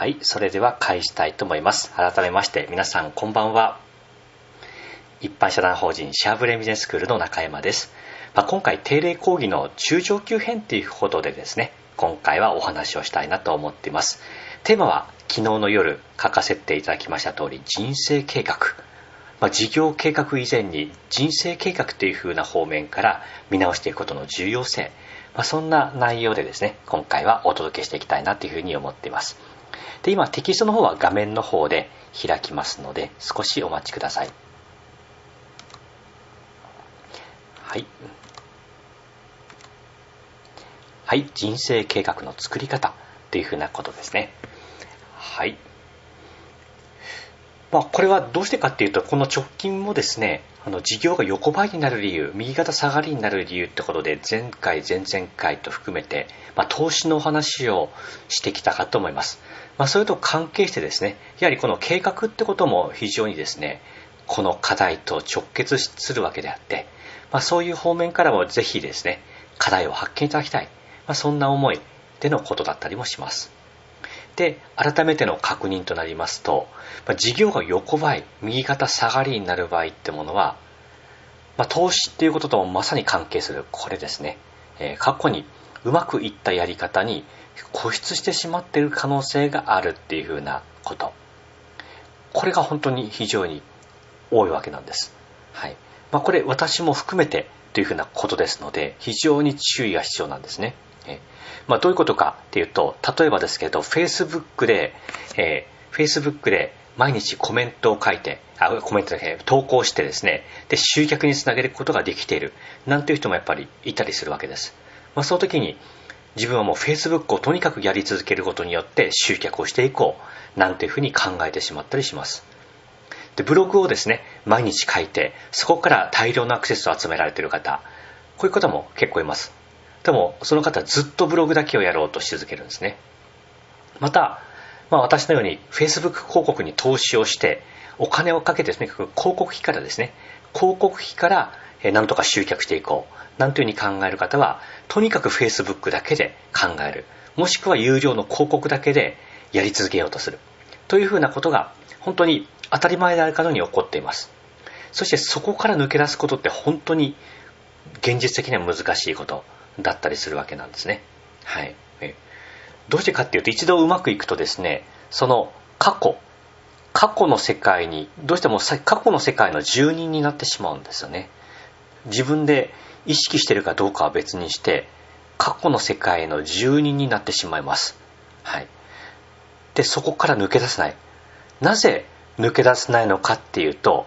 はい、それでは返したいと思います。改めまして、皆さんこんばんは。一般社団法人シャーブレビジネスクールの中山です。まあ、今回定例講義の中上級編ということでですね、今回はお話をしたいなと思っています。テーマは昨日の夜書かせていただきました通り、人生計画。まあ、事業計画以前に人生計画という風な方面から見直していくことの重要性。まあ、そんな内容でですね、今回はお届けしていきたいなというふうに思っています。で、今テキストの方は画面の方で開きますので、少しお待ちください。はい。はい、人生計画の作り方というふうなことですね。はい。まあ、これはどうしてかっていうと、この直近もですね、あの事業が横ばいになる理由、右肩下がりになる理由ってことで、前回、前々回と含めて、まあ、投資のお話をしてきたかと思います。まあ、それと関係してですね、やはりこの計画ってことも非常にですね、この課題と直結するわけであって、まあ、そういう方面からもぜひですね、課題を発見いただきたい。まあ、そんな思いでのことだったりもします。で、改めての確認となりますと、まあ、事業が横ばい、右肩下がりになる場合ってものは、まあ、投資っていうことともまさに関係する、これですね。えー、過去にうまくいったやり方に固執してしまっている可能性があるっていうふうなこと。これが本当に非常に多いわけなんです。はい。まあ、これ私も含めてというふうなことですので、非常に注意が必要なんですね。えまあ、どういうことかっていうと、例えばですけど、Facebook で、えー、Facebook で毎日コメントを書いて、あ、コメントで投稿してですね、で、集客につなげることができている、なんていう人もやっぱりいたりするわけです。まあ、その時に、自分はもう Facebook をとにかくやり続けることによって集客をしていこう、なんていうふうに考えてしまったりします。で、ブログをですね、毎日書いて、そこから大量のアクセスを集められている方、こういう方も結構います。でも、その方はずっとブログだけをやろうとし続けるんですね。また、まあ、私のように Facebook 広告に投資をして、お金をかけてとにかく広告費からですね、広告費から何とか集客していこう、なんていうふうに考える方は、とにかく Facebook だけで考える。もしくは有料の広告だけでやり続けようとする。というふうなことが、本当に当たり前であるかのように起こっています。そしてそこから抜け出すことって本当に現実的には難しいこと。だったりするわけなんですね。はい。どうしてかっていうと、一度うまくいくとですね、その過去、過去の世界に、どうしても過去の世界の住人になってしまうんですよね。自分で意識してるかどうかは別にして、過去の世界への住人になってしまいます。はい。で、そこから抜け出せない。なぜ抜け出せないのかっていうと、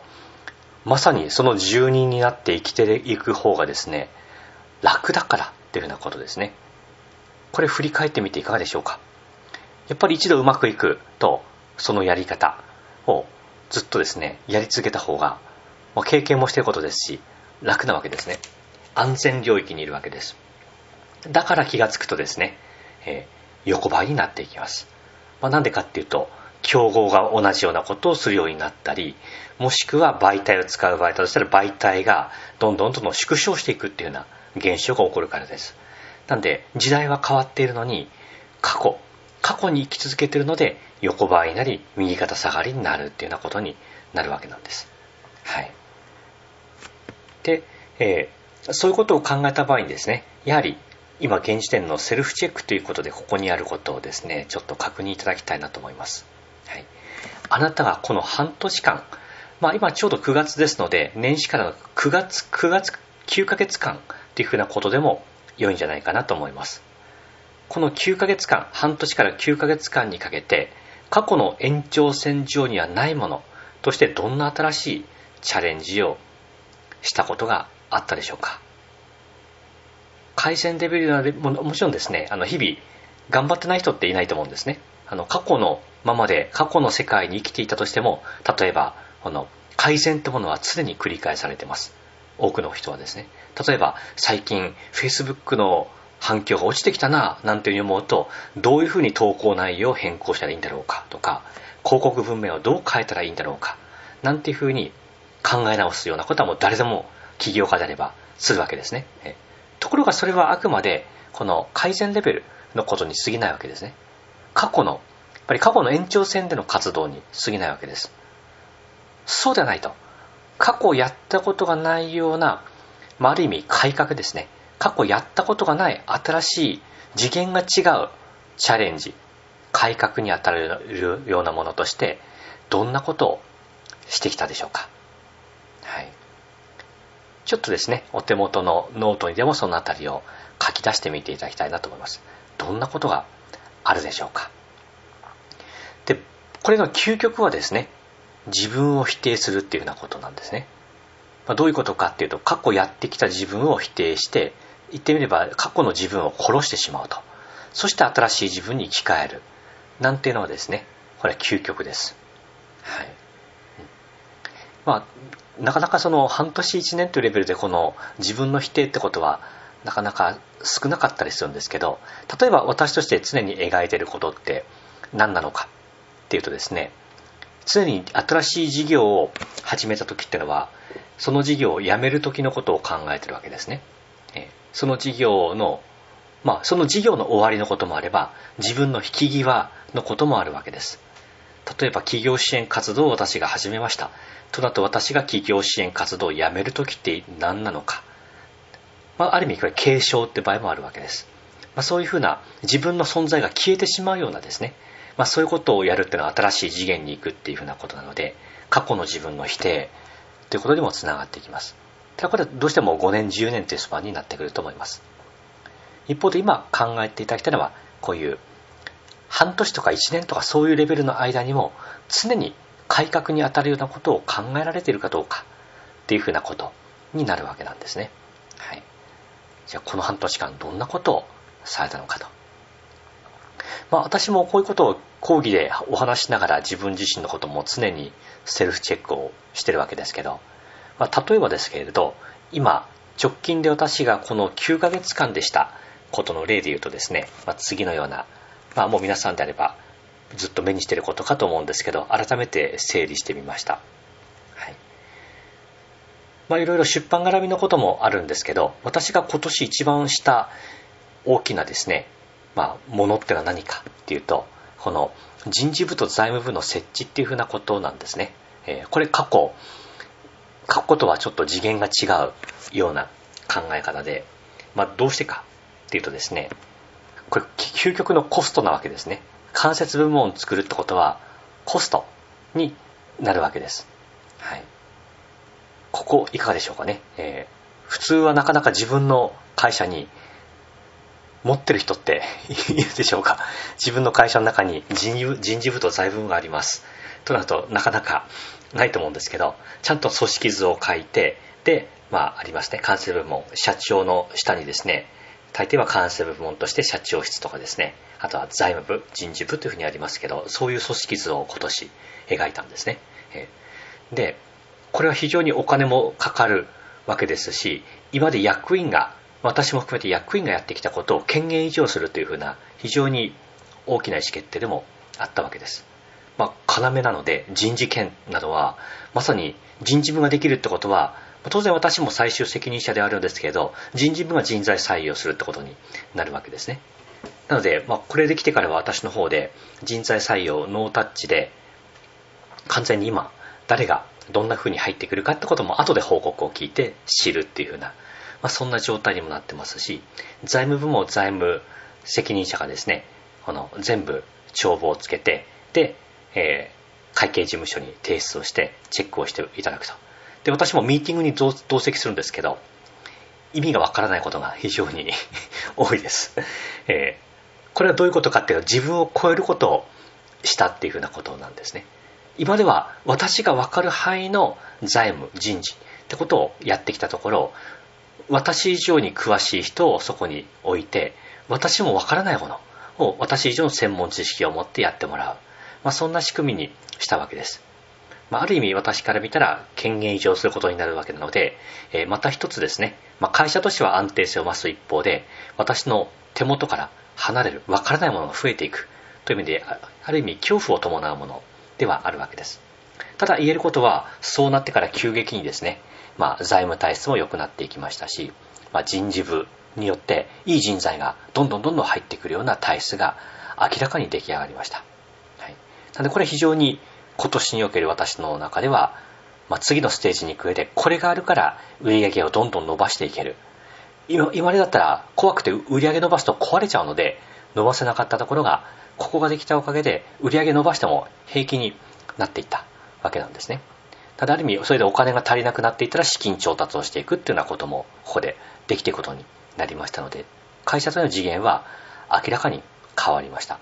まさにその住人になって生きていく方がですね、楽だからっていうふうなことですね。これ振り返ってみていかがでしょうか。やっぱり一度うまくいくと、そのやり方をずっとですね、やり続けた方が、まあ、経験もしてることですし、楽なわけですね。安全領域にいるわけです。だから気がつくとですね、えー、横ばいになっていきます。まあ、なんでかっていうと、競合が同じようなことをするようになったり、もしくは媒体を使う場合だとしたら媒体がどんどんどんどん縮小していくっていうような現象が起こるからです。なんで、時代は変わっているのに、過去、過去に生き続けているので、横ばいになり、右肩下がりになるっていうようなことになるわけなんです。はい。で、えー、そういうことを考えた場合にですね、やはり、今現時点のセルフチェックということで、ここにあることをですね、ちょっと確認いただきたいなと思います。はい。あなたがこの半年間、まあ今ちょうど9月ですので、年始からの9月、9月、9ヶ月間っていうふうなことでも良いんじゃないかなと思います。この9ヶ月間、半年から9ヶ月間にかけて、過去の延長線上にはないものとしてどんな新しいチャレンジをしたことがあったでしょうか？改善レベルでももちろんですね、あの日々頑張ってない人っていないと思うんですね。あの過去のままで過去の世界に生きていたとしても、例えばこの改善ってものは常に繰り返されてます。多くの人はですね。例えば最近 Facebook の反響が落ちてきたななんていうふうに思うとどういうふうに投稿内容を変更したらいいんだろうかとか広告文面をどう変えたらいいんだろうかなんていうふうに考え直すようなことはもう誰でも起業家であればするわけですね。ところがそれはあくまでこの改善レベルのことに過ぎないわけですね。過去のやっぱり過去の延長線での活動に過ぎないわけです。そうではないと。過去やったことがないような、まあ、ある意味改革ですね。過去やったことがない新しい次元が違うチャレンジ改革に当たるようなものとしてどんなことをしてきたでしょうか。はい。ちょっとですねお手元のノートにでもそのあたりを書き出してみていただきたいなと思います。どんなことがあるでしょうか？でこれの究極はですね自分を否定するっていうようなことなんですね、まあ、どういうことかっていうと過去やってきた自分を否定して言ってみれば過去の自分を殺してしまうと。そして新しい自分に生き返る。なんていうのはですねこれは究極です。はい。まあなかなかその半年1年というレベルでこの自分の否定ってことはなかなか少なかったりするんですけど例えば私として常に描いてることって何なのかっていうとですね常に新しい事業を始めた時ってのはその事業をやめる時のことを考えてるわけですね。その事業のまあその事業の終わりのこともあれば自分の引き際のこともあるわけです。例えば企業支援活動を私が始めました。となると私が企業支援活動をやめる時って何なのか。まあ、ある意味これ継承って場合もあるわけです、まあ、そういうふうな自分の存在が消えてしまうようなですね、まあ、そういうことをやるっていうのは新しい次元に行くっていうふうなことなので過去の自分の否定ということにもつながっていきます。ただこれはどうしても5年10年というスパンになってくると思います。一方で今考えていただきたいのはこういう半年とか1年とかそういうレベルの間にも常に改革に当たるようなことを考えられているかどうかっていうふうなことになるわけなんですね。はい。じゃあこの半年間どんなことをされたのかと。まあ私もこういうことを講義でお話しながら自分自身のことも常にセルフチェックをしてるわけですけど、まあ、例えばですけれど今直近で私がこの9ヶ月間でしたことの例で言うとですね、まあ、次のような、まあ、もう皆さんであればずっと目にしていることかと思うんですけど改めて整理してみました。まあ、いろいろ出版絡みのこともあるんですけど私が今年一番した大きなですね、まあ、ものってのは何かっていうとこの人事部と財務部の設置っていうふうなことなんですね、えー、これ過去過去とはちょっと次元が違うような考え方で、まあ、どうしてかっていうとですねこれ究極のコストなわけですね。間接部門を作るってことはコストになるわけです。はい。ここいかがでしょうかね、えー、普通はなかなか自分の会社に持ってる人って いるでしょうか。自分の会社の中に人事部と財務部があります。となるとなかなかないと思うんですけどちゃんと組織図を書いてでまあありますね。関西部門社長の下にですね大抵は関西部門として社長室とかですね。あとは財務部人事部というふうにありますけどそういう組織図を今年描いたんですね。でこれは非常にお金もかかるわけですし今で役員が私も含めて役員がやってきたことを権限維持をするというふうな非常に大きな意思決定でもあったわけです。まあ、要なので人事権などはまさに人事部ができるってことは当然私も最終責任者であるんですけど人事部が人材採用するってことになるわけですね。なので、まあ、これできてからは私の方で人材採用ノータッチで完全に今誰がどんな風に入ってくるかってことも後で報告を聞いて知るっていう風な、まあ、そんな状態にもなってますし財務部も財務責任者がですねこの全部帳簿をつけてで、えー、会計事務所に提出をしてチェックをしていただくとで私もミーティングに同席するんですけど意味がわからないことが非常に 多いです、えー、これはどういうことかっていうと自分を超えることをしたっていうふうなことなんですね。今では私が分かる範囲の財務人事ってことをやってきたところ私以上に詳しい人をそこに置いて私も分からないものを私以上の専門知識を持ってやってもらう、まあ、そんな仕組みにしたわけです、まあ、ある意味私から見たら権限移譲することになるわけなので、えー、また一つですね、まあ、会社としては安定性を増す一方で私の手元から離れる分からないものが増えていくという意味である意味恐怖を伴うものではあるわけです。ただ言えることはそうなってから急激にですね、まあ、財務体質も良くなっていきましたし、まあ、人事部によっていい人材がどんどんどんどん入ってくるような体質が明らかに出来上がりました、はい。なのでこれ非常に今年における私の中では、まあ、次のステージに行く上でこれがあるから売り上げをどんどん伸ばしていける。今今までだったら怖くて売り上げ伸ばすと壊れちゃうので伸ばせなかったところがここができたおかげで売り上げ伸ばしても平気になっていったわけなんですね。ただある意味それでお金が足りなくなっていったら資金調達をしていくっていうようなこともここでできていくことになりましたので会社との次元は明らかに変わりました、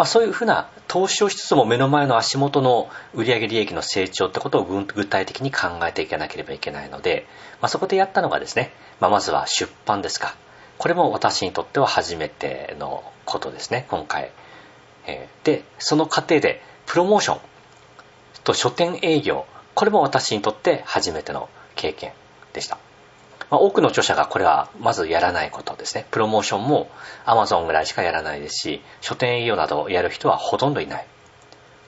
まあ、そういうふうな投資をしつつも目の前の足元の売上利益の成長ってことを具体的に考えていかなければいけないので、まあ、そこでやったのがですね、まあ、まずは出版ですか。これも私にとっては初めてのことですね今回、えー、でその過程でプロモーションと書店営業これも私にとって初めての経験でした。まあ、多くの著者がこれはまずやらないことですね。プロモーションも Amazon ぐらいしかやらないですし、書店営業などをやる人はほとんどいない。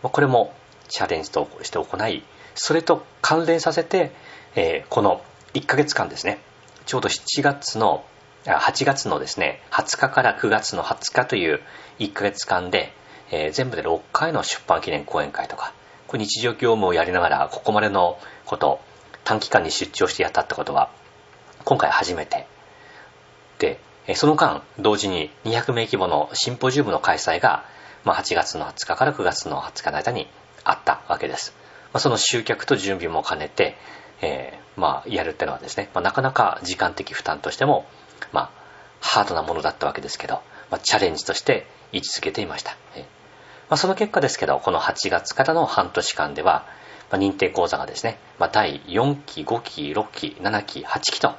これもチャレンジとして行い、それと関連させて、えー、この1ヶ月間ですね、ちょうど7月の、8月のですね、20日から9月の20日という1ヶ月間で、えー、全部で6回の出版記念講演会とか、これ日常業務をやりながら、ここまでのこと短期間に出張してやったってことは、今回初めて。で、その間、同時に200名規模のシンポジウムの開催が、まあ、8月の20日から9月の20日の間にあったわけです。まあ、その集客と準備も兼ねて、えー、まあ、やるってのはですね、まあ、なかなか時間的負担としても、まあ、ハードなものだったわけですけど、まあ、チャレンジとして位置づけていました。えーま、その結果ですけど、この8月からの半年間では、ま、認定講座がですね、ま、第4期、5期、6期、7期、8期と、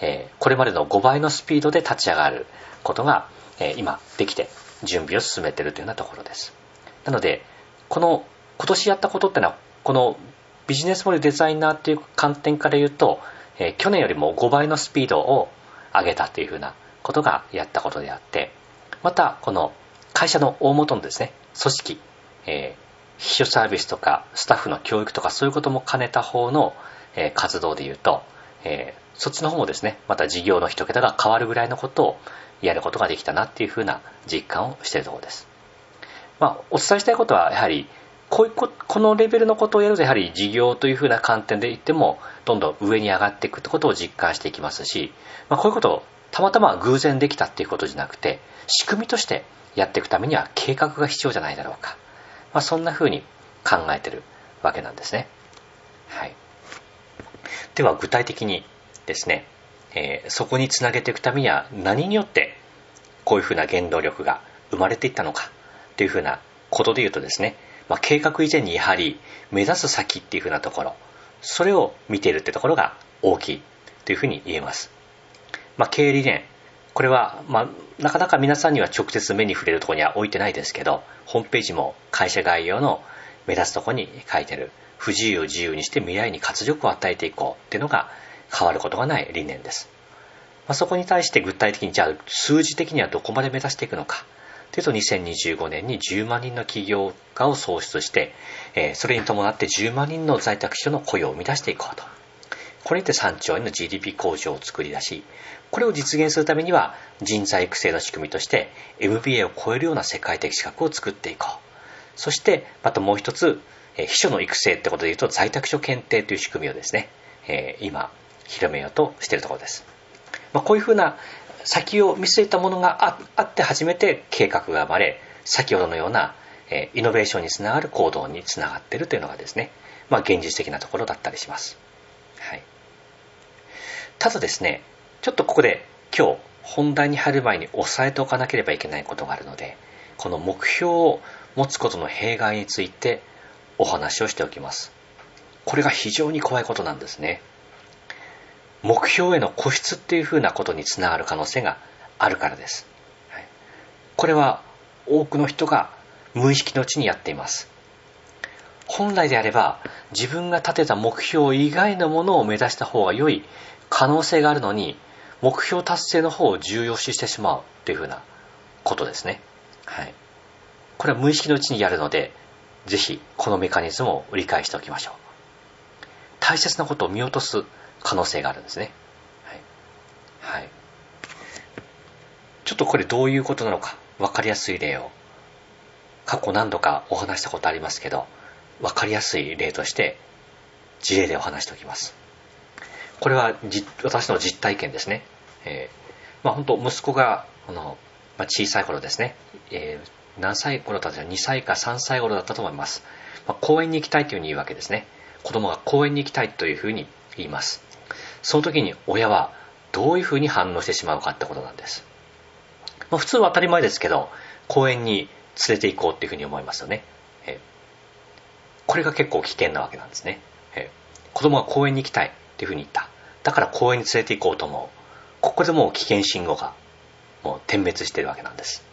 え、これまでの5倍のスピードで立ち上がることが、え、今できて準備を進めているというようなところです。なので、この今年やったことってのは、このビジネスモデルデザイナーっていう観点から言うと、えー、去年よりも5倍のスピードを上げたというふうなことがやったことであって、また、この会社の大元のですね、組織、えー、秘書サービスとかスタッフの教育とかそういうことも兼ねた方の、えー、活動で言うと、え、そっちの方もですね、また事業の一桁が変わるぐらいのことをやることができたなっていうふうな実感をしているところです。まあ、お伝えしたいことは、やはり、こういうこのレベルのことをやると、やはり事業というふうな観点で言っても、どんどん上に上がっていくってことを実感していきますし、まあ、こういうことをたまたま偶然できたっていうことじゃなくて、仕組みとしてやっていくためには計画が必要じゃないだろうか。まあ、そんなふうに考えているわけなんですね。はい。では具体的にですね、えー、そこにつなげていくためには何によってこういうふうな原動力が生まれていったのかというふうなことで言うとですね、まあ、計画以前にやはり目指す先っていうふうなところそれを見ているってところが大きいというふうに言えます、まあ、経営理念これは、まあ、なかなか皆さんには直接目に触れるところには置いてないですけどホームページも会社概要の目立つところに書いてる。不自由を自由にして未来に活力を与えていこうっていうのが変わることがない理念です。まあ、そこに対して具体的にじゃあ数字的にはどこまで目指していくのかというと2025年に10万人の起業家を創出して、えー、それに伴って10万人の在宅秘書の雇用を生み出していこうと。これにて3兆円の GDP 向上を作り出し、これを実現するためには人材育成の仕組みとして MBA を超えるような世界的資格を作っていこう。そしてまたもう一つ、え、秘書の育成ってことで言うと在宅所検定という仕組みをですね、えー、今広めようとしているところです。まあ、こういうふうな先を見据えたものがあって初めて計画が生まれ、先ほどのような、えイノベーションにつながる行動につながっているというのがですね、まあ、現実的なところだったりします。はい。ただですね、ちょっとここで今日本題に入る前に押さえておかなければいけないことがあるので、この目標を持つことの弊害についてお話をしておきます。これが非常に怖いことなんですね。目標への固執っていうふうなことにつながる可能性があるからです。はい、これは多くの人が無意識のうちにやっています。本来であれば自分が立てた目標以外のものを目指した方が良い可能性があるのに目標達成の方を重要視してしまうっていうふうなことですね。はい。これは無意識のうちにやるので、ぜひこのメカニズムを理解しておきましょう。大切なことを見落とす可能性があるんですね。はい。はい。ちょっとこれどういうことなのか分かりやすい例を過去何度かお話したことありますけど分かりやすい例として事例でお話しておきますこれは私の実体験ですね、えー、まあ本当息子があの、まあ、小さい頃ですね、えー、何歳頃だったか2歳か3歳頃だったと思います、まあ、公園に行きたいというふうに言うわけですね子供が公園に行きたいというふうに言いますその時に親はどういうふうに反応してしまうかってことなんです、まあ、普通は当たり前ですけど公園に連れて行こうっていうふうに思いますよね、これが結構危険なわけなんですね、子供が公園に行きたいっていうふうに言った。だから公園に連れて行こうと思う。ここでもう危険信号がもう点滅してるわけなんです。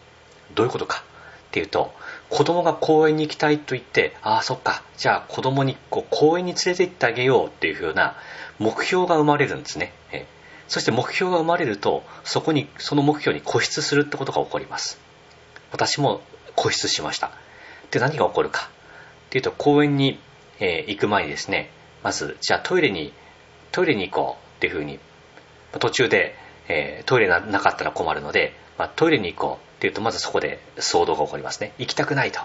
どういうことかっていうと子供が公園に行きたいと言ってああそっか。じゃあ子供にこう公園に連れて行ってあげようっていうふうな目標が生まれるんですね、えそして目標が生まれるとそこにその目標に固執するってことが起こります。私も固執しました。で何が起こるか。っていうと公園に、えー、行く前にですねまずじゃあトイレにトイレに行こうっていうふうに途中で、えー、トイレなかったら困るので、まあ、トイレに行こう。っていうとまずそこで騒動が起こりますね。行きたくないと、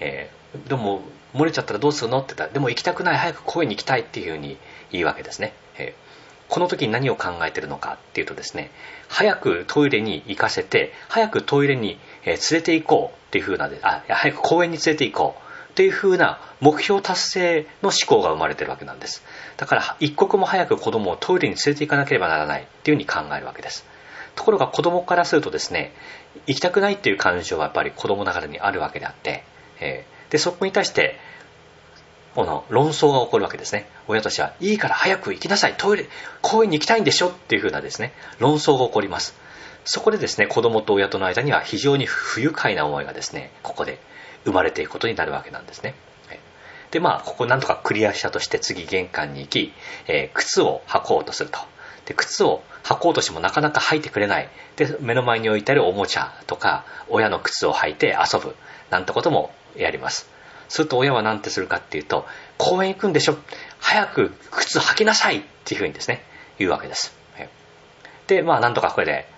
えー、でも漏れちゃったらどうするのって言ったらでも行きたくない早く公園に行きたいっていうふうに言うわけですね、えーこの時に何を考えてるのかっていうとですね早くトイレに行かせて早くトイレに連れて行こうっていう風なあ早く公園に連れて行こうっていう風な目標達成の思考が生まれてるわけなんです。だから一刻も早く子供をトイレに連れて行かなければならないっていうふうに考えるわけです。ところが子供からするとですね行きたくないっていう感情はやっぱり子供ながらにあるわけであって、えー、でそこに対してこの論争が起こるわけですね。親としてはいいから早く行きなさいトイレ公園に行きたいんでしょっていうふうなですね論争が起こります。そこでですね子供と親との間には非常に不愉快な思いがですねここで生まれていくことになるわけなんですね。でまあここなんとかクリアしたとして次玄関に行き、えー、靴を履こうとすると。で靴を履こうとしてもなかなか履いてくれないで目の前に置いてあるおもちゃとか親の靴を履いて遊ぶなんてこともやりますすると親は何てするかっていうと、公園行くんでしょ早く靴履きなさいっていうふうにですね、言うわけです。で、まあなんとかこれで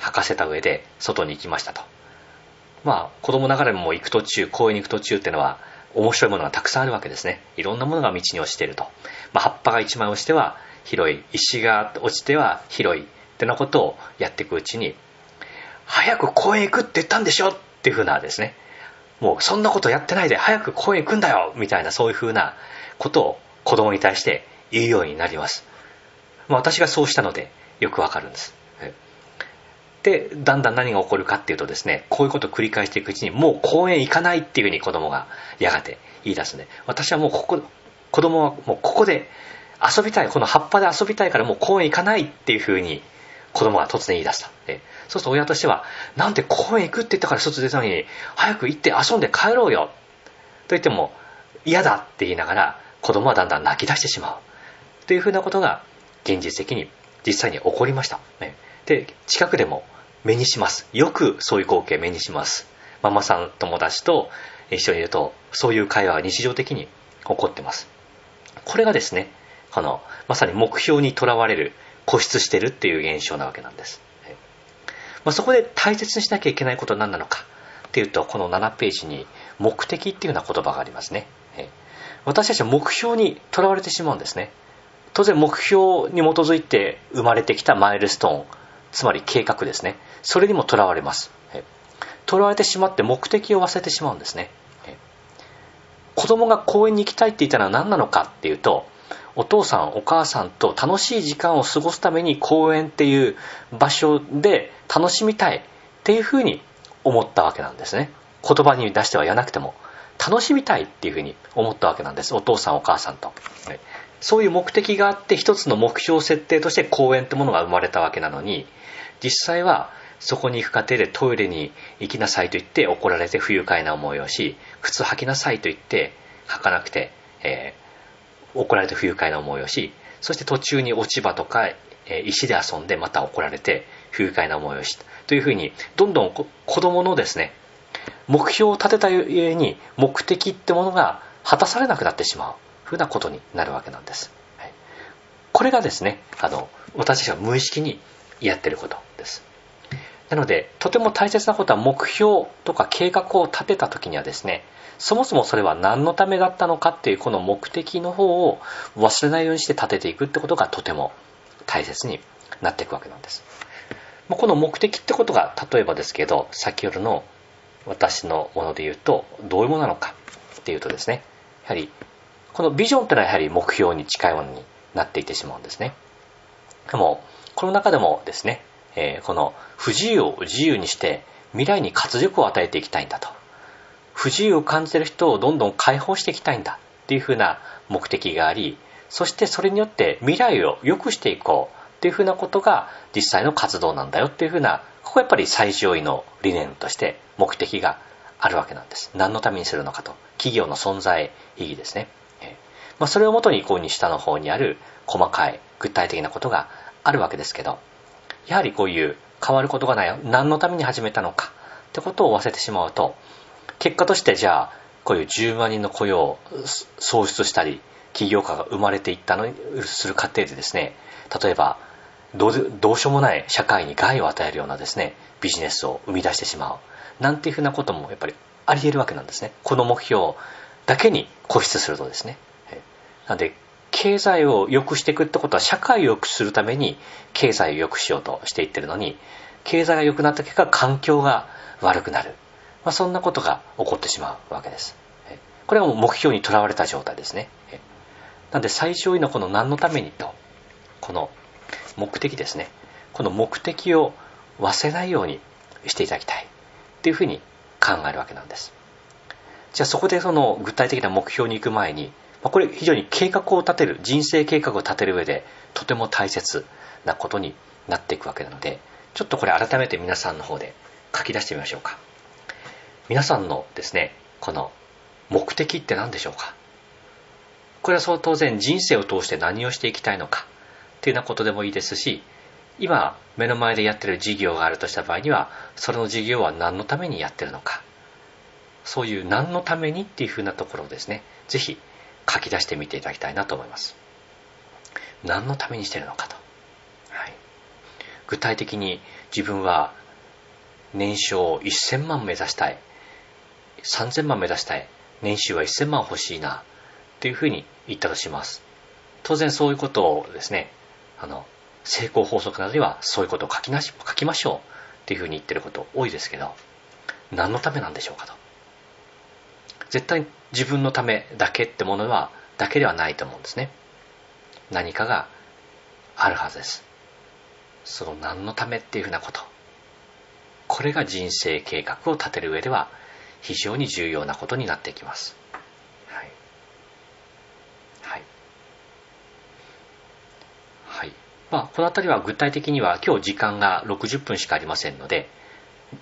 履かせた上で外に行きましたと。まあ子供ながらも行く途中、公園に行く途中っていうのは面白いものがたくさんあるわけですね。いろんなものが道に落ちていると。まあ葉っぱが一枚落ちては広い、石が落ちては広いってなことをやっていくうちに、早く公園行くって言ったんでしょっていうふうなですね、もうそんなことやってないで早く公園行くんだよみたいなそういうふうなことを子供に対して言うようになります。まあ、私がそうしたのでよくわかるんです。で、だんだん何が起こるかっていうとですね、こういうことを繰り返していくうちに、もう公園行かないっていうふうに子供がやがて言い出すんで、私はもうここ、子供はもうここで遊びたい、この葉っぱで遊びたいからもう公園行かないっていうふうに子供が突然言い出した。でそうすると親としては、なんで公園行くって言ったから外出たのに、早く行って遊んで帰ろうよ。と言っても、嫌だって言いながら、子供はだんだん泣き出してしまう。というふうなことが、現実的に実際に起こりました。ね、で、近くでも目にします。よくそういう光景目にします。ママさん、友達と一緒にいると、そういう会話が日常的に起こってます。これがですね、あの、まさに目標にとらわれる、固執してるっていう現象なわけなんです。まあ、そこで大切にしなきゃいけないことは何なのかっていうと、この7ページに目的っていうような言葉がありますね。私たちは目標にとらわれてしまうんですね。当然目標に基づいて生まれてきたマイルストーン、つまり計画ですね。それにもとらわれます。とらわれてしまって目的を忘れてしまうんですね。子供が公園に行きたいって言ったのは何なのかっていうと、お父さんお母さんと楽しい時間を過ごすために公園っていう場所で楽しみたいっていうふうに思ったわけなんですね。言葉に出しては言わなくても楽しみたいっていうふうに思ったわけなんですお父さんお母さんと。そういう目的があって一つの目標設定として公園ってものが生まれたわけなのに実際はそこに行く過程でトイレに行きなさいと言って怒られて不愉快な思いをし靴履きなさいと言って履かなくて、え怒られて不愉快な思いをしそして途中に落ち葉とかえ石で遊んでまた怒られて不愉快な思いをしというふうにどんどん子供のですね目標を立てたゆえに目的ってものが果たされなくなってしまうふうなことになるわけなんです、はい、これがですねあの私たちが無意識にやってることです。なので、とても大切なことは目標とか計画を立てた時にはですね、そもそもそれは何のためだったのかっていうこの目的の方を忘れないようにして立てていくってことがとても大切になっていくわけなんです。この目的ってことが例えばですけど、先ほどの私のもので言うと、どういうものなのかっていうとですね、やはり、このビジョンってのはやはり目標に近いものになっていてしまうんですね。でも、この中でもですね、えー、この不自由を自由にして未来に活力を与えていきたいんだと。不自由を感じてる人をどんどん解放していきたいんだっていうふうな目的があり、そしてそれによって未来を良くしていこうっていうふうなことが実際の活動なんだよっていうふうな、ここやっぱり最上位の理念として目的があるわけなんです。何のためにするのかと。企業の存在意義ですね。えまあ、それをもとにこうに下の方にある細かい具体的なことがあるわけですけど、やはりこういう変わることがない何のために始めたのかってことを忘れてしまうと結果としてじゃあこういう10万人の雇用を創出したり起業家が生まれていったのにする過程でですね例えばどうどうしようもない社会に害を与えるようなですねビジネスを生み出してしまうなんていうふうなこともやっぱりあり得るわけなんですね。この目標だけに固執するとですね。なんで経済を良くしていくってことは社会を良くするために経済を良くしようとしていってるのに、経済が良くなった結果環境が悪くなる。まあ、そんなことが起こってしまうわけです。これはもう目標にとらわれた状態ですね。なんで最小位のこの何のためにと、この目的ですね。この目的を忘れないようにしていただきたいっていうふうに考えるわけなんです。じゃあそこでその具体的な目標に行く前にこれ非常に計画を立てる、人生計画を立てる上でとても大切なことになっていくわけなので、ちょっとこれ改めて皆さんの方で書き出してみましょうか。皆さんのですね、この目的って何でしょうか？これはそう当然人生を通して何をしていきたいのか？っていうようなことでもいいですし、今目の前でやってる事業があるとした場合には、それの事業は何のためにやってるのか、そういう何のためにっていうふうなところをですね、ぜひ書き出してみていただきたいなと思います。何のためにしてるのかと。はい、具体的に自分は年商1000万目指したい。3000万目指したい。年収は1000万欲しいな。っていうふうに言ったとします。当然そういうことをですね、あの、成功法則などではそういうことを書きなし書きましょうっていうふうに言ってること多いですけど、何のためなんでしょうかと。絶対自分のためだけってものは、だけではないと思うんですね。何かがあるはずです。その何のためっていうふうなこと。これが人生計画を立てる上では非常に重要なことになってきます。はい。はい。はい。まあ、この辺りは具体的には今日時間が60分しかありませんので、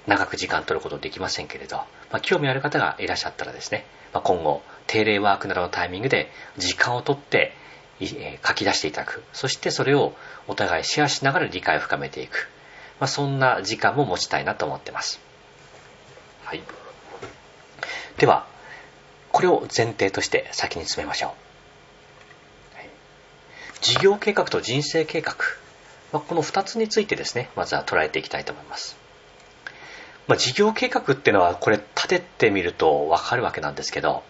長く時間取ることできませんけれど、まあ、興味ある方がいらっしゃったらですね、まあ、今後、定例ワークなどのタイミングで時間をとって、え書き出していただく。そしてそれをお互いシェアしながら理解を深めていく。まあ、そんな時間も持ちたいなと思ってます。はい。では、これを前提として先に進めましょう。事業計画と人生計画。まあ、この2つについてですね、まずは捉えていきたいと思います。まあ、事業計画っていうのはこれ立ててみるとわかるわけなんですけど、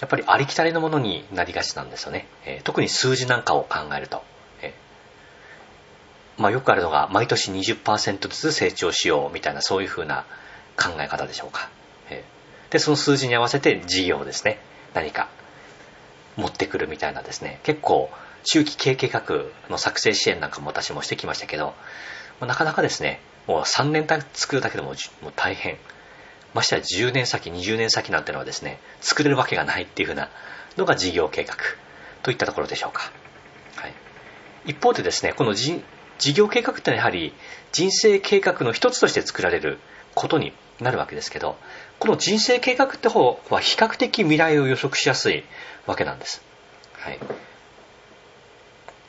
やっぱりありきたりのものになりがちなんですよね。えー、特に数字なんかを考えると。え、まあ、よくあるのが毎年20%ずつ成長しようみたいなそういうふうな考え方でしょうか。で、その数字に合わせて事業をですね、何か。持ってくるみたいなですね、結構中期経営計画の作成支援なんかも私もしてきましたけど、なかなかですね、もう3年間作るだけでももう大変。ましてや10年先、20年先なんてのはですね、作れるわけがないっていうふうなのが事業計画。といったところでしょうか。はい、一方でですね、この事業計画ってのはやはり人生計画の一つとして作られることになるわけですけど、この人生計画って方は比較的未来を予測しやすいわけなんです。はい。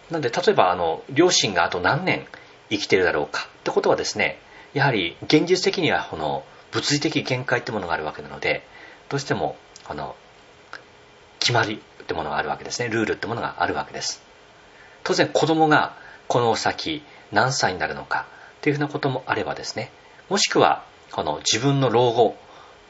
なんで、例えば、あの、両親があと何年生きてるだろうかってことはですね、やはり現実的にはこの物理的限界ってものがあるわけなので、どうしてもこの決まりってものがあるわけですね。ルールってものがあるわけです。当然子供がこの先何歳になるのかっていうふうなこともあればですね、もしくはこの自分の老後、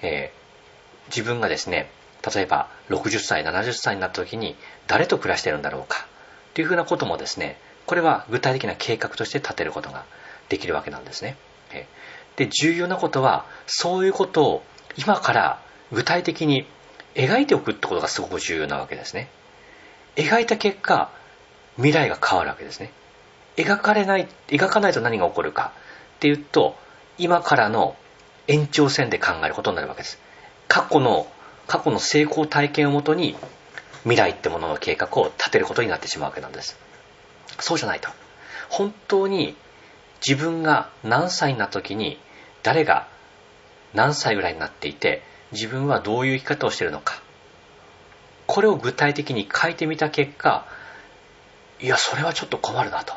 えー、自分がですね例えば60歳70歳になった時に誰と暮らしてるんだろうかというふうなこともですねこれは具体的な計画として立てることができるわけなんですね。えで重要なことはそういうことを今から具体的に描いておくってことがすごく重要なわけですね。描いた結果未来が変わるわけですね。描かれない描かないと何が起こるかっていうと今からの延長線で考えることになるわけです。過去の過去の成功体験をもとに未来ってものの計画を立てることになってしまうわけなんです。そうじゃないと。本当に自分が何歳になった時に誰が何歳ぐらいになっていて自分はどういう生き方をしているのか。これを具体的に書いてみた結果いやそれはちょっと困るなと。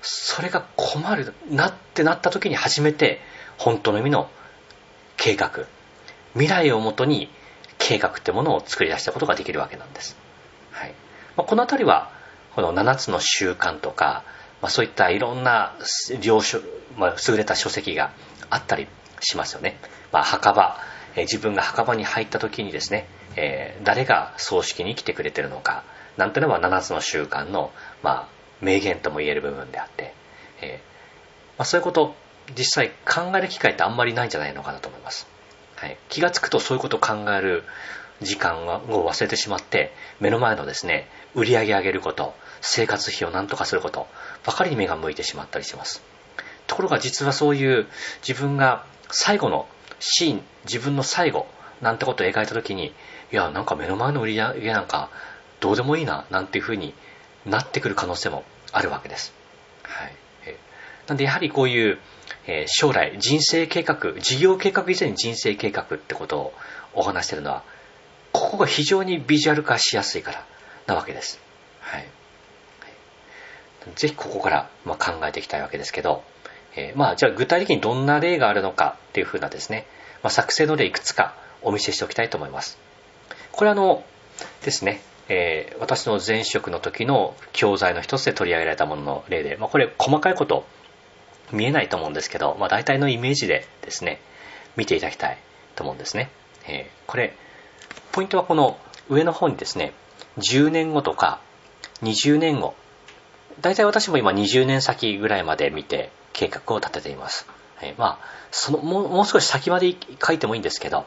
それが困るなってなった時に初めて本当の意味の計画。未来をもとに計画ってものを作り出したことができるわけなんです、はい。まあ、この辺りはこの7つの習慣とか、まあ、そういったいろんな領書、まあ、優れた書籍があったりしますよね、まあ、墓場、えー、自分が墓場に入った時にですね、えー、誰が葬式に来てくれてるのかなんていうのは7つの習慣の、まあ、名言とも言える部分であって、えー、まあ、そういうこと実際考える機会ってあんまりないんじゃないのかなと思います、はい、気がつくとそういうことを考える時間を忘れてしまって目の前のですね売り上げ上げること生活費を何とかすることばかりに目が向いてしまったりします。ところが実はそういう自分が最後のシーン自分の最後なんてことを描いた時にいやなんか目の前の売り上げなんかどうでもいいななんていうふうになってくる可能性もあるわけです、はい、なんでやはりこういう、えー、将来人生計画事業計画以前に人生計画ってことをお話してるのはここが非常にビジュアル化しやすいからなわけです、はい、ぜひここから、ま、考えていきたいわけですけど、えー、まあじゃあ具体的にどんな例があるのかっていうふうなですね、まあ、作成の例いくつかお見せしておきたいと思います。これあのですねえー、私の前職の時の教材の一つで取り上げられたものの例で、まあ、これ細かいこと見えないと思うんですけど、まあ、大体のイメージでですね見ていただきたいと思うんですね、えー、これポイントはこの上の方にですね10年後とか20年後。大体私も今20年先ぐらいまで見て計画を立てています、えー、まあそのもうもう少し先まで書いてもいいんですけど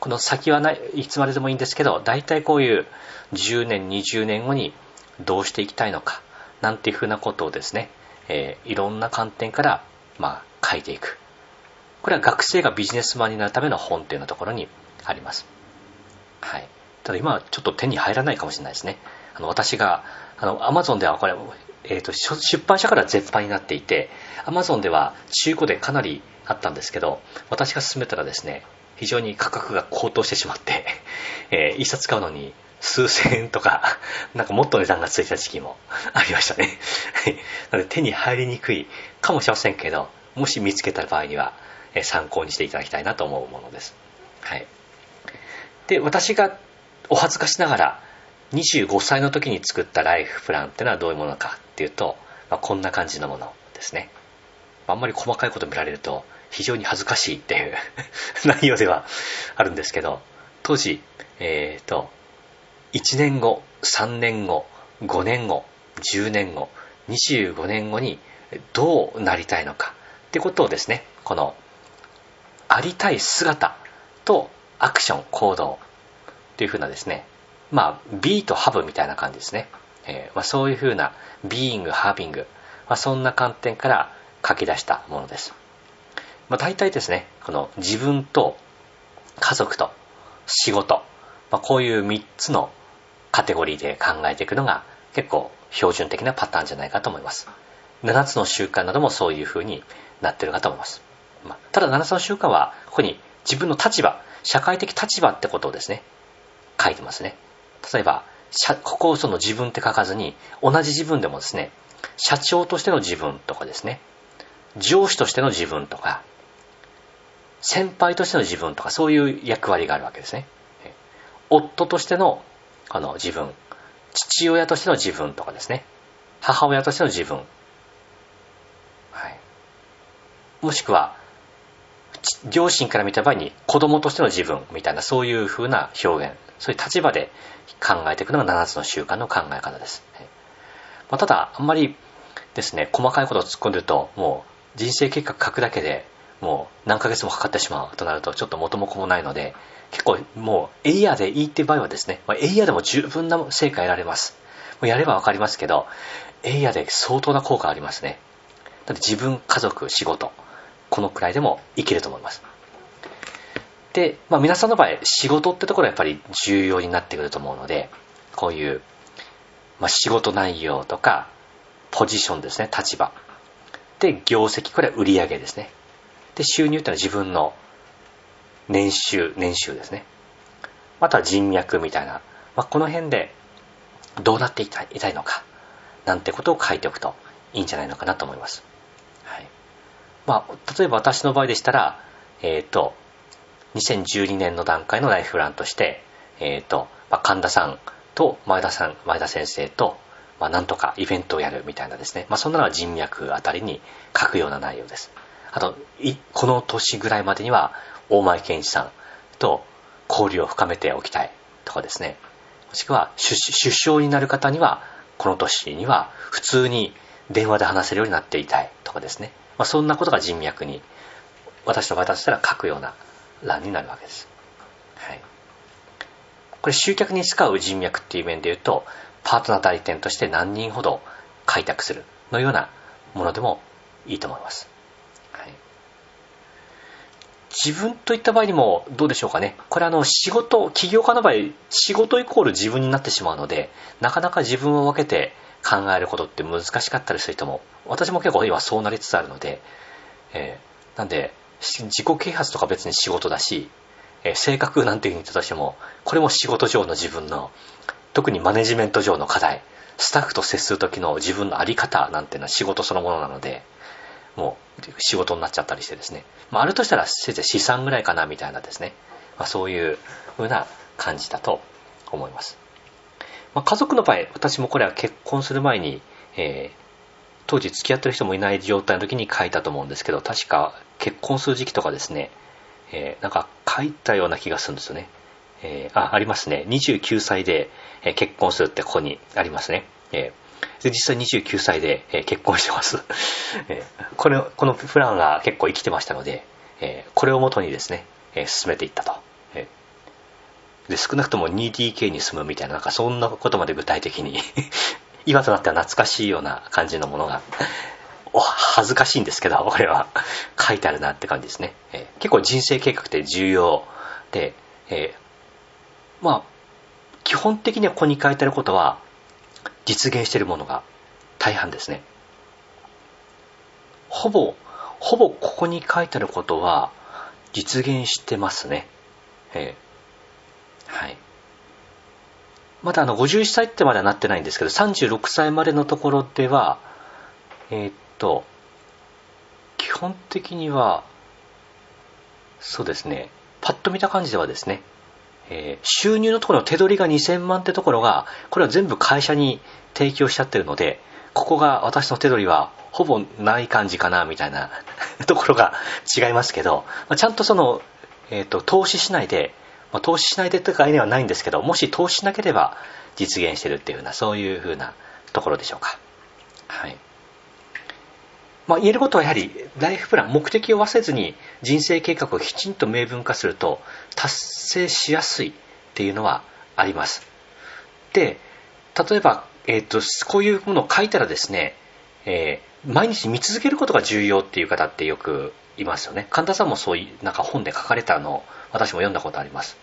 この先はないいつまででもいいんですけど大体こういう10年20年後にどうしていきたいのかなんていうふうなことをですね、えー、いろんな観点から、まあ、書いていく。これは学生がビジネスマンになるための本というようなところにあります。はい。ただ今はちょっと手に入らないかもしれないですね。あの私があのアマゾンではこれ、えーと、出版社から絶版になっていてアマゾンでは中古でかなりあったんですけど私が勧めたらですね非常に価格が高騰してしまって、えー、一冊買うのに数千円とか、なんかもっと値段がついた時期も ありましたね。はいなので手に入りにくいかもしれませんけど、もし見つけた場合には、え、参考にしていただきたいなと思うものです。はい。で、私がお恥ずかしながら、25歳の時に作ったライフプランってのはどういうものかっていうと、まあ、こんな感じのものですね。あんまり細かいこと見られると、非常に恥ずかしいっていう 内容ではあるんですけど、当時、えっ、ー、と、1年後、3年後、5年後、10年後、25年後にどうなりたいのかってことをですね、このありたい姿とアクション、行動というふうなですね、まあ、be と have みたいな感じですね。えー、まあ、そういうふうな being, having、まあ、そんな観点から書き出したものです。まあ、大体ですね、この自分と家族と仕事、まあ、こういう3つのカテゴリーで考えていくのが結構標準的なパターンじゃないかと思います。7つの習慣などもそういう風になってるかと思います。ま、ただ7つの習慣はここに自分の立場、社会的立場ってことをですね、書いてますね。例えば、ここをその自分って書かずに、同じ自分でもですね、社長としての自分とかですね、上司としての自分とか、先輩としての自分とかそういう役割があるわけですね。夫としてのあの自分、父親としての自分とかですね、母親としての自分、はい、もしくは両親から見た場合に子供としての自分みたいなそういう風な表現、そういう立場で考えていくのが7つの習慣の考え方です。まあ、ただ、あんまりですね、細かいことを突っ込んでると、もう人生計画書くだけでもう何ヶ月もかかってしまうとなるとちょっと元も子もないので、結構もうエイヤーでいいっていう場合はですね、まあ、エイヤーでも十分な成果得られます。もうやればわかりますけど、エイヤーで相当な効果ありますね。だって自分、家族、仕事、このくらいでもいけると思います。で、まあ、皆さんの場合、仕事ってところはやっぱり重要になってくると思うので、こういう、まあ、仕事内容とか、ポジションですね、立場。で、業績、これは売上ですね。で、収入ってのは自分の年収、年収ですね。また人脈みたいな、まあ、この辺でどうなっていたいたいのか、なんてことを書いておくといいんじゃないのかなと思います。はい。まあ、例えば私の場合でしたら、えっ、ー、と、2012年の段階のライフプランとして、えっ、ー、と、まあ、神田さんと前田さん、前田先生と、まあ、なんとかイベントをやるみたいなですね。まあ、そんなのは人脈あたりに書くような内容です。あと、この年ぐらいまでには、大前健一さんと交流を深めておきたいとかですね。もしくは、出生になる方には、この年には普通に電話で話せるようになっていたいとかですね。まあ、そんなことが人脈に、私の場合だしたら書くような欄になるわけです。はい。これ集客に使う人脈っていう面で言うと、パートナー代理店として何人ほど開拓するのようなものでもいいと思います。自分といった場合にもどうでしょうかね。これあの仕事、起業家の場合、仕事イコール自分になってしまうので、なかなか自分を分けて考えることって難しかったりする人も、私も結構今そうなりつつあるので、えー、なんで、自己啓発とか別に仕事だし、えー、性格なんていうふうに言ったとしても、これも仕事上の自分の、特にマネジメント上の課題、スタッフと接する時の自分の在り方なんていうのは仕事そのものなので、もう仕事になっちゃったりしてですね、まあ、あるとしたらせいぜい資産ぐらいかなみたいなですね、まあ、そういう風な感じだと思います。まあ、家族の場合、私もこれは結婚する前に、えー、当時付き合ってる人もいない状態の時に書いたと思うんですけど、確か結婚する時期とかですね、えー、なんか書いたような気がするんですよね。えー、あ、ありますね。29歳で、結婚するってここにありますね。えー、で実際29歳で、え結婚してます。えこれ、このプランが結構生きてましたので、えこれをもとにですね、え進めていったと。えで、少なくとも 2DK に住むみたいな、なんかそんなことまで具体的に 今となっては懐かしいような感じのものが、お恥ずかしいんですけど、これは書いてあるなって感じですね。えー、結構人生計画って重要で、えー、まあ、基本的にはここに書いてあることは、実現しているものが大半ですね。ほぼ、ほぼここに書いてあることは、実現してますね。えー、はい。まだあの51歳ってまではなってないんですけど、36歳までのところでは、えー、っと、基本的には、そうですね、パッと見た感じではですね、えー、収入のところの手取りが2000万ってところが、これは全部会社に提供しちゃってるので、ここが私の手取りはほぼない感じかな、みたいな ところが違いますけど、まあ、ちゃんとその、えっ、ー、と、投資しないで、まあ、投資しないでという概念はないんですけど、もし投資しなければ実現してるっていうふうな、そういうふうなところでしょうか。はい。まあ、言えることはやはり、ライフプラン、目的を忘れずに人生計画をきちんと明文化すると、達成しやすいっていうのはあります。で、例えば、えっ、ー、と、こういうものを書いたらですね、えー、毎日見続けることが重要っていう方ってよくいますよね。神田さんもそういう、なんか本で書かれたのを私も読んだことあります。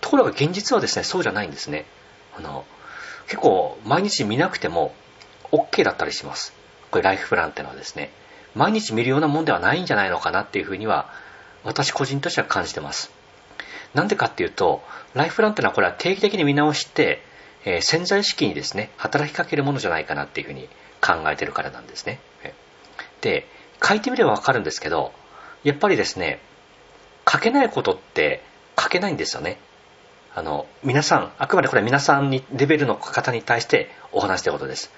ところが現実はですね、そうじゃないんですね。あの、結構毎日見なくても OK だったりします。これライフプランっていうのはですね、毎日見るようなもんではないんじゃないのかなっていうふうには、私個人としては感じてます。なんでかっていうと、ライフプランっていうのはこれは定期的に見直して、えー、潜在意識にですね、働きかけるものじゃないかなっていうふうに考えてるからなんですね。で、書いてみればわかるんですけど、やっぱりですね、書けないことって書けないんですよね。あの、皆さん、あくまでこれは皆さんに、レベルの方に対してお話していることです。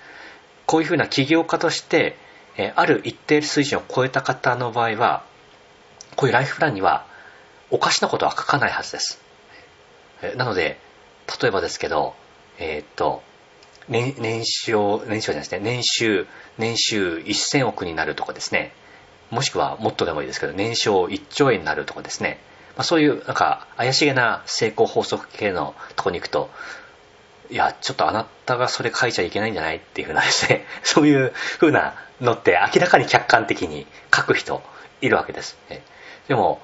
こういうふうな起業家として、えある一定水準を超えた方の場合は、こういうライフプランにはおかしなことは書かないはずです。なので、例えばですけど、えー、っと、年年収、年収じゃないですね、年収、年収1000億になるとかですね、もしくはもっとでもいいですけど、年商1兆円になるとかですね、まあ、そういうなんか怪しげな成功法則系のとこに行くと、いや、ちょっとあなたがそれ書いちゃいけないんじゃないっていうふうなですね、そういうふうなのって明らかに客観的に書く人いるわけです。でも、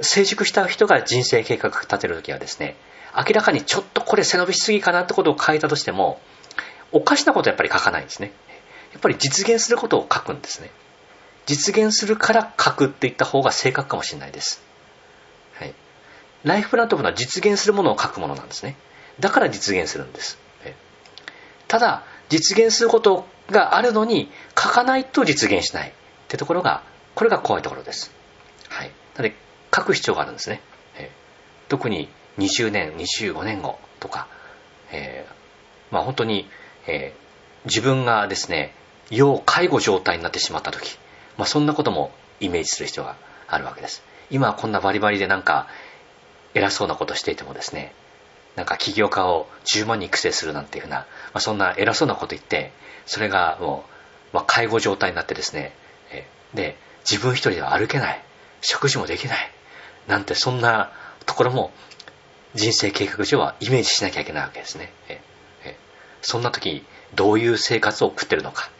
成熟した人が人生計画立てるときはですね、明らかにちょっとこれ背伸びしすぎかなってことを書いたとしても、おかしなことはやっぱり書かないんですね。やっぱり実現することを書くんですね。実現するから書くって言った方が正確かもしれないです。はい。ライフプランというのは実現するものを書くものなんですね。だから実現するんです。ただ、実現することがあるのに書かないと実現しないってところが、これが怖いところです。はい。なので、書く必要があるんですね。特に20年、25年後とか、えー、まあ本当に、えー、自分がですね、要介護状態になってしまった時、まあそんなこともイメージする必要があるわけです。今はこんなバリバリでなんか偉そうなことしていてもですね、なんか起業家を10万人育成するなんていうふうな、まあ、そんな偉そうなこと言って、それがもう、まあ、介護状態になってですね、で、自分一人では歩けない、食事もできない、なんてそんなところも人生計画上はイメージしなきゃいけないわけですね。そんな時、どういう生活を送ってるのか、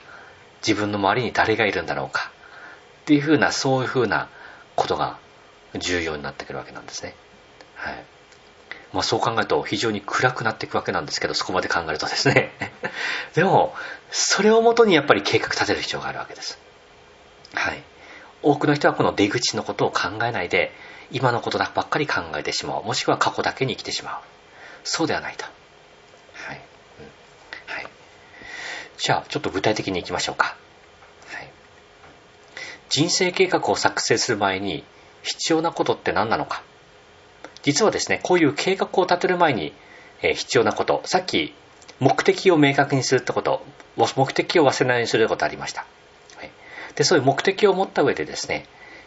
自分の周りに誰がいるんだろうか、っていうふうな、そういうふうなことが重要になってくるわけなんですね。はい。まあそう考えると非常に暗くなっていくわけなんですけど、そこまで考えるとですね。でも、それをもとにやっぱり計画立てる必要があるわけです。はい。多くの人はこの出口のことを考えないで、今のことばっかり考えてしまう。もしくは過去だけに生きてしまう。そうではないと。はい。はい。じゃあ、ちょっと具体的にいきましょうか。はい。人生計画を作成する前に必要なことって何なのか。実はですね、こういう計画を立てる前に、えー、必要なこと、さっき目的を明確にするってこと、目的を忘れないようにすることありました。はい、で、そういう目的を持った上でですね、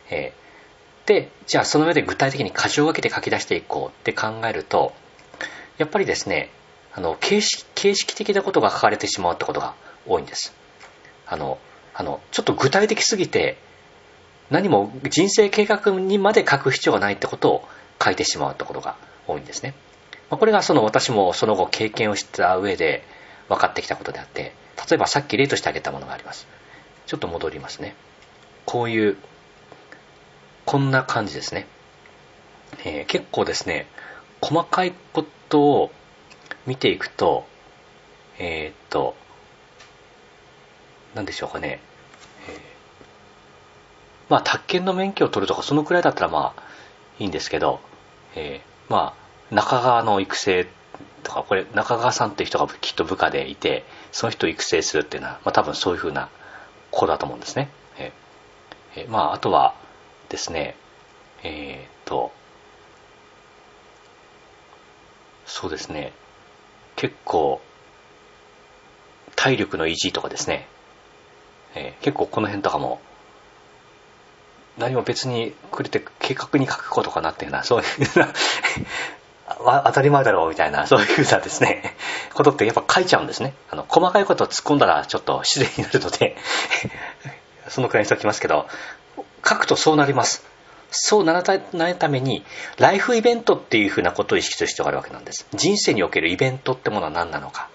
えー、で、じゃあその上で具体的に箇条を分けて書き出していこうって考えると、やっぱりですね、あの形式形式的なことが書かれてしまうってことが多いんです。あの、あのちょっと具体的すぎて、何も人生計画にまで書く必要がないってことを書いてしまうところが多いんですね。まこれがその私もその後経験をした上で分かってきたことであって、例えばさっき例として挙げたものがあります。ちょっと戻りますね。こういう、こんな感じですね。えー、結構ですね、細かいことを見ていくと、えー、っと、何でしょうかね。まあ、宅建の免許を取るとか、そのくらいだったらまあ、いいんですけど、えー、まあ、中川の育成とか、これ、中川さんって人がきっと部下でいて、その人を育成するっていうのは、まあ多分そういうふうな子だと思うんですね。えー、えー、まあ、あとはですね、えー、と、そうですね、結構、体力の維持とかですね、えー、結構この辺とかも何も別にくれて計画に書くことかなっていうのは、そういうな 当たり前だろうみたいな、そういうふうなですね、ことってやっぱ書いちゃうんですね。あの、細かいことを突っ込んだらちょっと失礼になるのでそのくらいにしておきますけど、書くとそうなります。そうならないために、ライフイベントっていうふうなことを意識する必要があるわけなんです。人生におけるイベントってものは何なのか。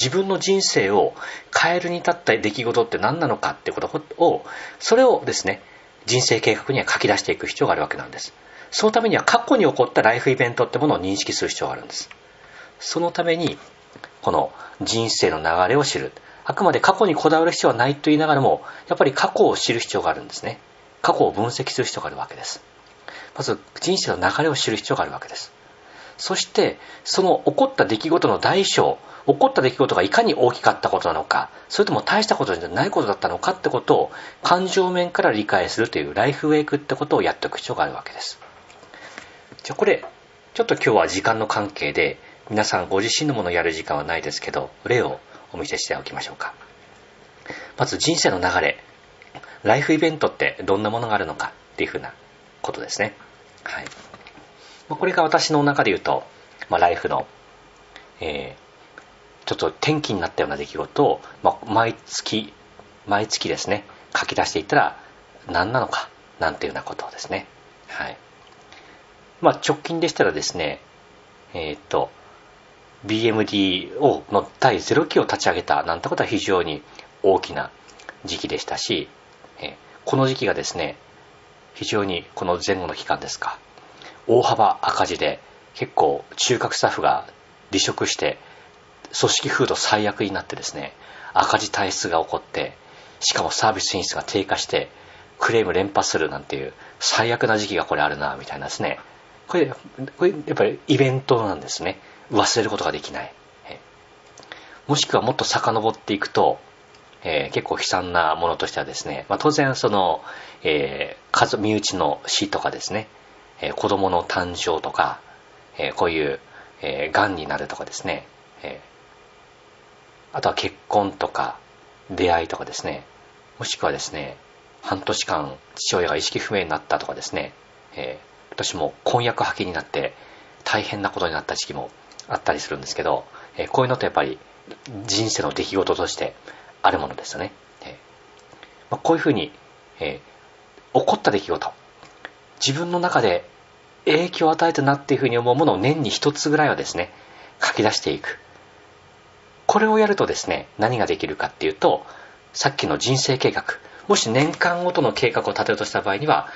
自分の人生を変えるに至った出来事って何なのかってことを、それをですね、人生計画には書き出していく必要があるわけなんです。そのためには過去に起こったライフイベントってものを認識する必要があるんです。そのために、この人生の流れを知る。あくまで過去にこだわる必要はないと言いながらも、やっぱり過去を知る必要があるんですね。過去を分析する必要があるわけです。まず人生の流れを知る必要があるわけです。そして、その起こった出来事の大小、起こった出来事がいかに大きかったことなのか、それとも大したことじゃないことだったのかってことを感情面から理解するというライフウェイクってことをやっておく必要があるわけです。じゃあこれ、ちょっと今日は時間の関係で皆さんご自身のものをやる時間はないですけど、例をお見せしておきましょうか。まず人生の流れ、ライフイベントってどんなものがあるのかっていうふうなことですね。はい。まあ、これが私の中で言うと、まあ、ライフの、えー、ちょっと転機になったような出来事を、まあ、毎月、毎月ですね、書き出していったら何なのか、なんていうようなことですね。はい。まあ、直近でしたらですね、えっ、ー、と、BMD をの第0期を立ち上げたなんてことは非常に大きな時期でしたし、え、この時期がですね、非常にこの前後の期間ですか、大幅赤字で結構中核スタッフが離職して組織風土最悪になってですね、赤字体質が起こって、しかもサービス品質が低下して、クレーム連発するなんていう最悪な時期がこれあるな、みたいなですね。これ、これやっぱりイベントなんですね。忘れることができない。もしくはもっと遡っていくと、えー、結構悲惨なものとしてはですね、まあ、当然その、えー、身内の死とかですね、えー、子供の誕生とか、えー、こういう、えー、癌になるとかですね、えー、あとは結婚とか、出会いとかですね、もしくはですね、半年間父親が意識不明になったとかですね、えー、私も婚約破棄になって大変なことになった時期もあったりするんですけど、えー、こういうのってやっぱり人生の出来事としてあるものですね。えーまあ、こういうふうに、えー、起こった出来事、自分の中で影響を与えたなっていうふうに思うものを年に一つぐらいはですね、書き出していく。これをやるとですね、何ができるかっていうと、さっきの人生計画、もし年間ごとの計画を立てるとした場合には、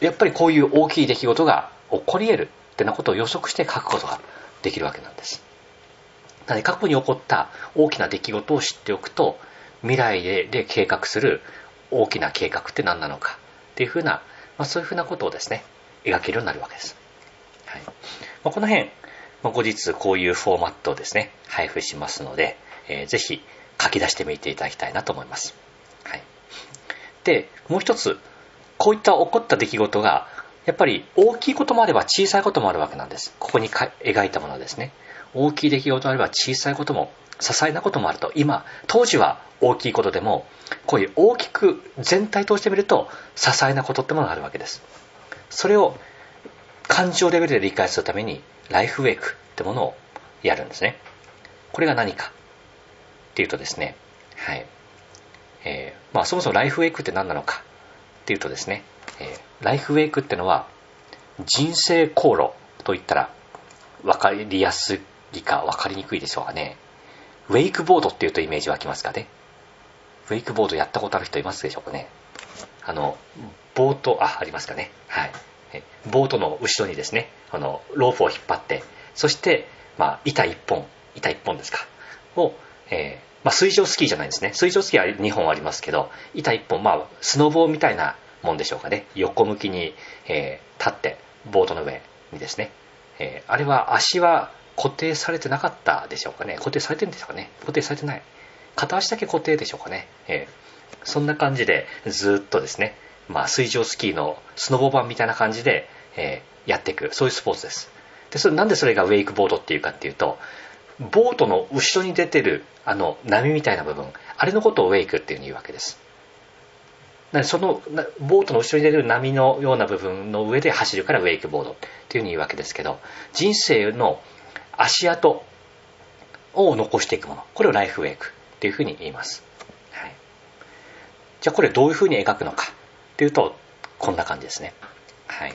やっぱりこういう大きい出来事が起こり得るってなことを予測して書くことができるわけなんです。なので過去に起こった大きな出来事を知っておくと、未来でで計画する大きな計画って何なのかっていうふうな、まあ、そういうふうなことをですね、描けるようになるわけです。はいまあ、この辺、まあ、後日こういうフォーマットをですね、配布しますので、えー、ぜひ書き出してみていただきたいなと思います。はい、で、もう一つ、こういった起こった出来事が、やっぱり大きいこともあれば小さいこともあるわけなんです。ここに描いたものですね。大きい出来事もあれば小さいことも、些細なこともあると。今、当時は大きいことでも、こういう大きく全体通してみると、些細なことってものがあるわけです。それを感情レベルで理解するためにライフウェイクってものをやるんですね。これが何かっていうとですね、はい。えー、まあそもそもライフウェイクって何なのかっていうとですね、えー、ライフウェイクってのは人生航路と言ったら分かりやすいか分かりにくいでしょうかね。ウェイクボードっていうとイメージ湧きますかね。ウェイクボードやったことある人いますでしょうかね。あの、ボート、あ、ありますかね。はい。ボートの後ろにですね、あの、ロープを引っ張って、そして、まあ、板一本、板一本ですか、を、えー、まあ、水上スキーじゃないんですね。水上スキーは2本ありますけど、板一本、まあ、スノボーみたいなもんでしょうかね。横向きに、えー、立って、ボートの上にですね。えー、あれは足は固定されてなかったでしょうかね。固定されてるんでしょうかね。固定されてない。片足だけ固定でしょうかね。えー、そんな感じでずっとですね、まあ、水上スキーのスノボ版みたいな感じで、えー、やっていくそういうスポーツですでそれなんでそれがウェイクボードっていうかっていうとボートの後ろに出てるあの波みたいな部分あれのことをウェイクっていうふうに言うわけですなそのボートの後ろに出てる波のような部分の上で走るからウェイクボードっていうふうに言うわけですけど人生の足跡を残していくもの。これをライフウェイクっていうふうに言います、はい、じゃあこれどういうふうに描くのかっていうとこんな感じですね。はい。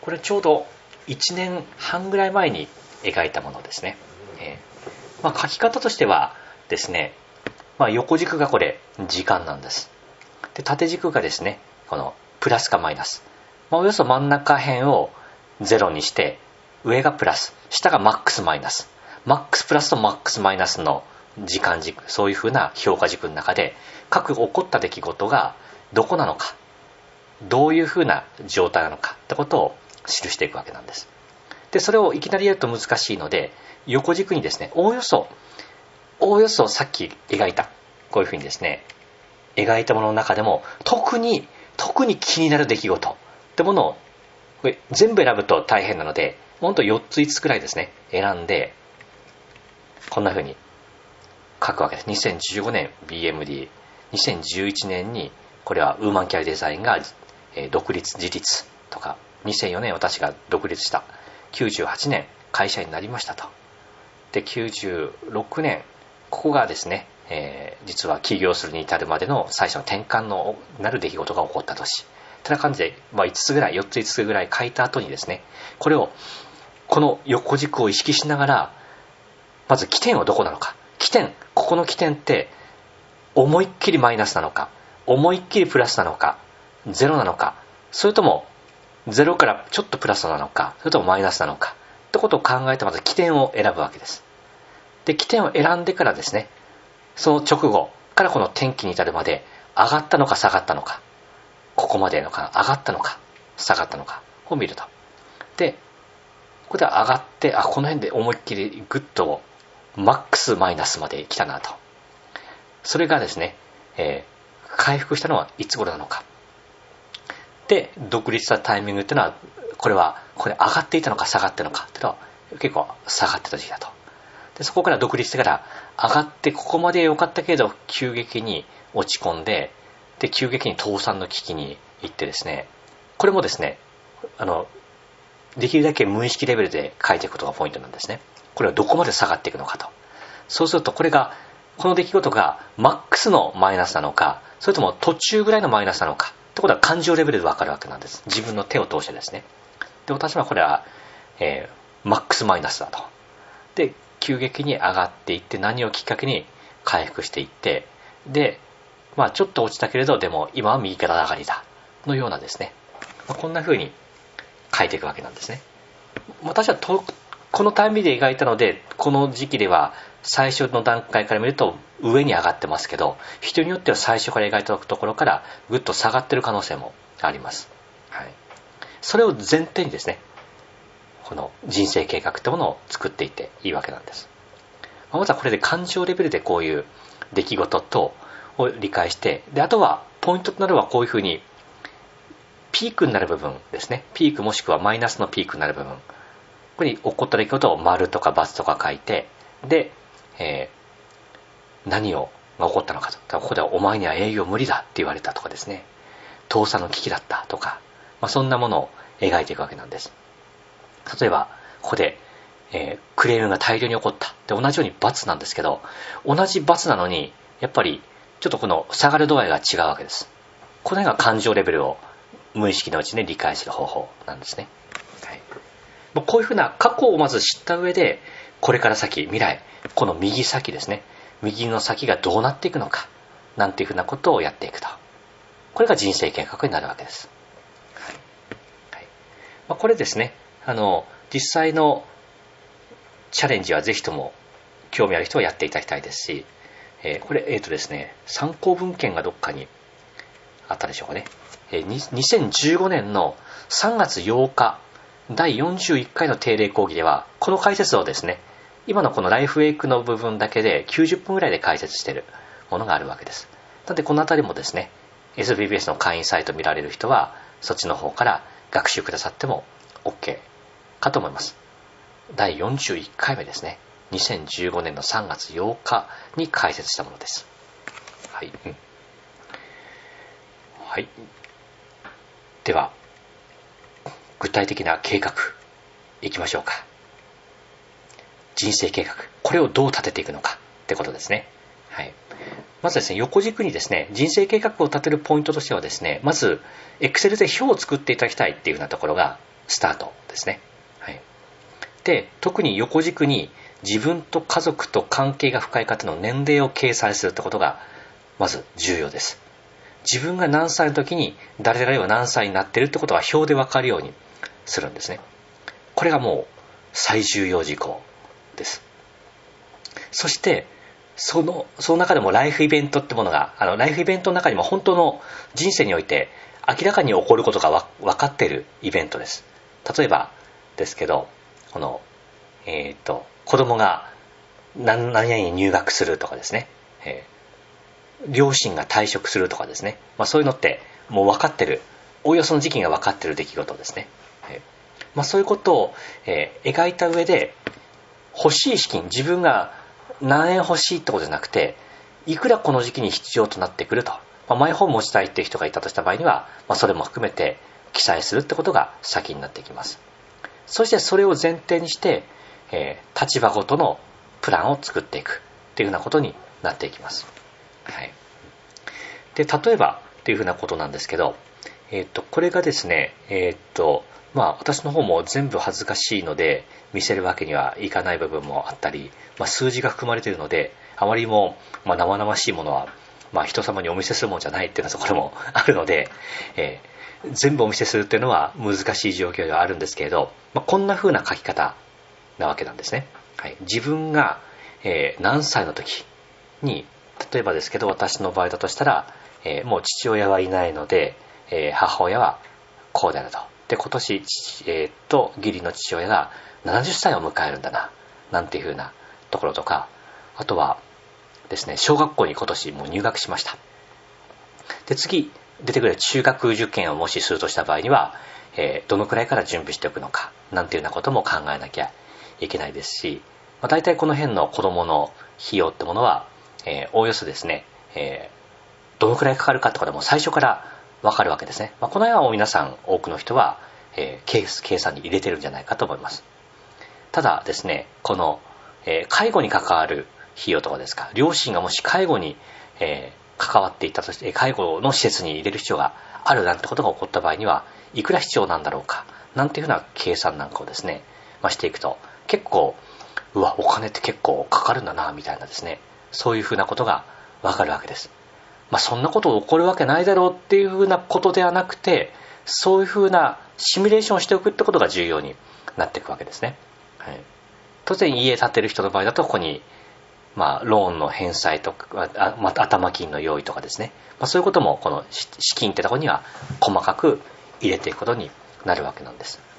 これちょうど1年半ぐらい前に描いたものですね、えー、まあ、書き方としてはですね、まあ、横軸がこれ時間なんです。で縦軸がですねこのプラスかマイナス、まあ、およそ真ん中辺を0にして上がプラス下がマックスマイナスマックスプラスとマックスマイナスの時間軸そういうふうな評価軸の中で各起こった出来事がどこなのかどういうふうな状態なのかってことを記していくわけなんです。で、それをいきなりやると難しいので、横軸にですね、おおよそ、おおよそさっき描いた、こういうふうにですね、描いたものの中でも、特に、特に気になる出来事ってものを、これ全部選ぶと大変なので、ほんと4つ5つくらいですね、選んで、こんなふうに書くわけです。2015年 BMD、2011年にこれはウーマンキャリデザインが、独立自立とか2004年私が独立した。98年会社になりましたと。で96年ここがですね、えー、実は起業するに至るまでの最初の転換のなる出来事が起こった年。てな感じで、まあ、5つぐらい4つ5つぐらい書いた後にですねこれをこの横軸を意識しながらまず起点はどこなのか。起点ここの起点って思いっきりマイナスなのか。思いっきりプラスなのか。ゼロなのか。それともゼロからちょっとプラスなのか。それともマイナスなのか。ってことを考えてまず起点を選ぶわけです。で起点を選んでからですねその直後からこの天気に至るまで上がったのか下がったのか。ここまでのか上がったのか下がったのかを見ると。でここで上がってあこの辺で思いっきりグッとマックスマイナスまで来たなと。それがですね、えー、回復したのはいつ頃なのか。で独立したタイミングっていうのはこれはこれ上がっていたのか下がってのかっていうのは結構下がってた時期だと。でそこから独立してから上がってここまで良かったけれど急激に落ち込んでで急激に倒産の危機に行ってですねこれもですねあのできるだけ無意識レベルで書いていくことがポイントなんですね。これはどこまで下がっていくのかと。そうするとこれがこの出来事がマックスのマイナスなのかそれとも途中ぐらいのマイナスなのかってことは感情レベルでわかるわけなんです。自分の手を通してですね。で私はこれは、えー、マックスマイナスだと。で急激に上がっていって何をきっかけに回復していってでまあちょっと落ちたけれどでも今は右から上がりだ。のようなですね、まあ、こんな風に書いていくわけなんですね。私はとこのタイミングで描いたのでこの時期では最初の段階から見ると上に上がってますけど人によっては最初から描いたところからぐっと下がってる可能性もあります、はい、それを前提にですねこの人生計画ってものを作っていっていいわけなんです。まずはこれで感情レベルでこういう出来事とを理解してであとはポイントとなるはこういうふうにピークになる部分ですねピークもしくはマイナスのピークになる部分ここに起こった出来事を丸とか×とか書いてでえー、何をが起こったのかと。ここではお前には営業無理だって言われたとかですね。倒産の危機だったとか、まあ、そんなものを描いていくわけなんです。例えば、ここで、えー、クレームが大量に起こったで同じように罰なんですけど、同じ罰なのに、やっぱり、ちょっとこの下がる度合いが違うわけです。この辺が感情レベルを無意識のうちに理解する方法なんですね。はい、こういうふうな過去をまず知った上で、これから先、未来、この右先ですね。右の先がどうなっていくのか。なんていうふうなことをやっていくと。これが人生計画になるわけです。はいはいまあ、これですね、あの、実際のチャレンジはぜひとも興味ある人はやっていただきたいですし、えー、これ、えっ、ー、とですね、参考文献がどっかにあったでしょうかね。えー、2015年の3月8日、第41回の定例講義では、この解説をですね、今のこのライフウェイクの部分だけで90分ぐらいで解説しているものがあるわけです。なのでこの辺りもですね、SBBS の会員サイト見られる人は、そっちの方から学習くださっても OK かと思います。第41回目ですね。2015年の3月8日に解説したものです。はい。うん、はい。では、具体的な計画、いきましょうか。人生計画。これをどう立てていくのかってことですね。はい。まずですね、横軸にですね、人生計画を立てるポイントとしてはですね、まず、Excel で表を作っていただきたいっていうようなところがスタートですね。はい。で、特に横軸に自分と家族と関係が深い方の年齢を掲載するってことが、まず重要です。自分が何歳の時に誰々は何歳になってるってことは表でわかるようにするんですね。これがもう最重要事項です。そして、その、その中でもライフイベントってものが、あの、ライフイベントの中にも本当の人生において明らかに起こることが分かっているイベントです。例えばですけど、この、えっ、と、子供が何々に入学するとかですね、えー、両親が退職するとかですね、まあ、そういうのってもう分かってる、おおよその時期が分かってる出来事ですね。えーまあ、そういうことを、えー、描いた上で、欲しい資金、自分が何円欲しいってことじゃなくて、いくらこの時期に必要となってくると。まあ、マイホーム持ちたいっていう人がいたとした場合には、ま、それも含めて記載するってことが先になってきますそしてそれを前提にして、えー、立場ごとのプランを作っていくっていうふうなことになっていきます、はい、で例えばっていうふうなことなんですけど、えっ、とこれがですねえっ、とまあ私の方も全部恥ずかしいので見せるわけにはいかない部分もあったり、まあ、数字が含まれているのであまりも、まあ、生々しいものは、まあ、人様にお見せするもんじゃないっていうようなところもあるので、えー、全部お見せするっていうのは難しい状況ではあるんですけれど、まあ、こんな風な書き方なわけなんですね。はい、自分が、えー、何歳の時に例えばですけど私の場合だとしたら、えー、もう父親はいないので、え母親はこうであると。で、今年、え、っと、義理の父親が70歳を迎えるんだな、なんていうふうなところとか、あとはですね、小学校に今年もう入学しました。で、次、出てくる中学受験をもしするとした場合には、えー、どのくらいから準備しておくのか、なんていうようなことも考えなきゃいけないですし、まあ、大体この辺の子供の費用ってものは、えー、おおよそですね、えー、どのくらいかかるかってことも最初からわかるわけですね。まあ、この辺は皆さん、多くの人は、えー、計算に入れてるんじゃないかと思います。ただですね、この、えー、介護に関わる費用とかですか、両親がもし介護に、えー、関わっていたとして、介護の施設に入れる必要があるなんてことが起こった場合には、いくら必要なんだろうか、なんていうふうな計算なんかをですね、まあ、していくと、結構、うわ、お金って結構かかるんだな、みたいなですね、そういうふうなことがわかるわけです。まあ、そんなこと起こるわけないだろうっていうふうなことではなくて、そういうふうなシミュレーションをしておくってことが重要になっていくわけですね。はい、当然家建てる人の場合だとここに、まあ、ローンの返済とか、また頭金の用意とかですね、まあ、そういうこともこの資金ってとこには細かく入れていくことになるわけなんです。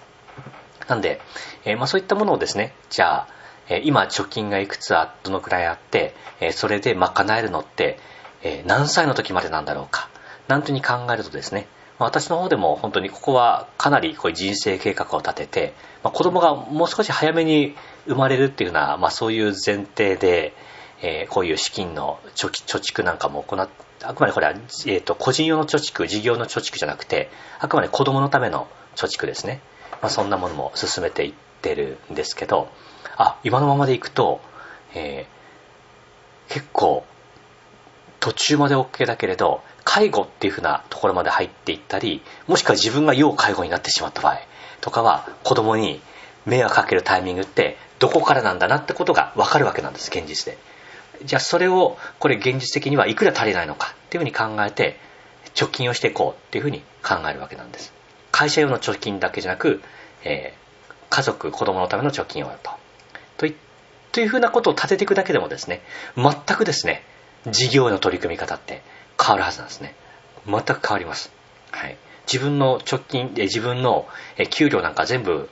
なんで、えー、まあ、そういったものをですね、じゃあ、え、今貯金がいくつあ、どのくらいあって、え、それで賄えるのって、え何歳の時までなんだろうか、なんていうに考えるとですね、ま私の方でも本当にここはかなりこういう人生計画を立てて、まあ、子供がもう少し早めに生まれるっていうような、まあ、そういう前提で、えー、こういう資金の貯蓄なんかも行っあくまでこれは、えーと、個人用の貯蓄、事業の貯蓄じゃなくて、あくまで子供のための貯蓄ですね。まあ、そんなものも進めていってるんですけど、あ、今のままでいくと、えー、結構途中まで OK だけれど、介護っていうふうなところまで入っていったり、もしくは自分が要介護になってしまった場合とかは、子供に迷惑かけるタイミングってどこからなんだなってことがわかるわけなんです、現実で。じゃあそれを、これ現実的にはいくら足りないのかっていうふうに考えて、貯金をしていこうっていうふうに考えるわけなんです。会社用の貯金だけじゃなく、えー、家族、子供のための貯金をと。といというふうなことを立てていくだけでもですね、全くですね、事業の取り組み方って変わるはずなんですね。全く変わります。はい。自分の直近、で自分の給料なんか全部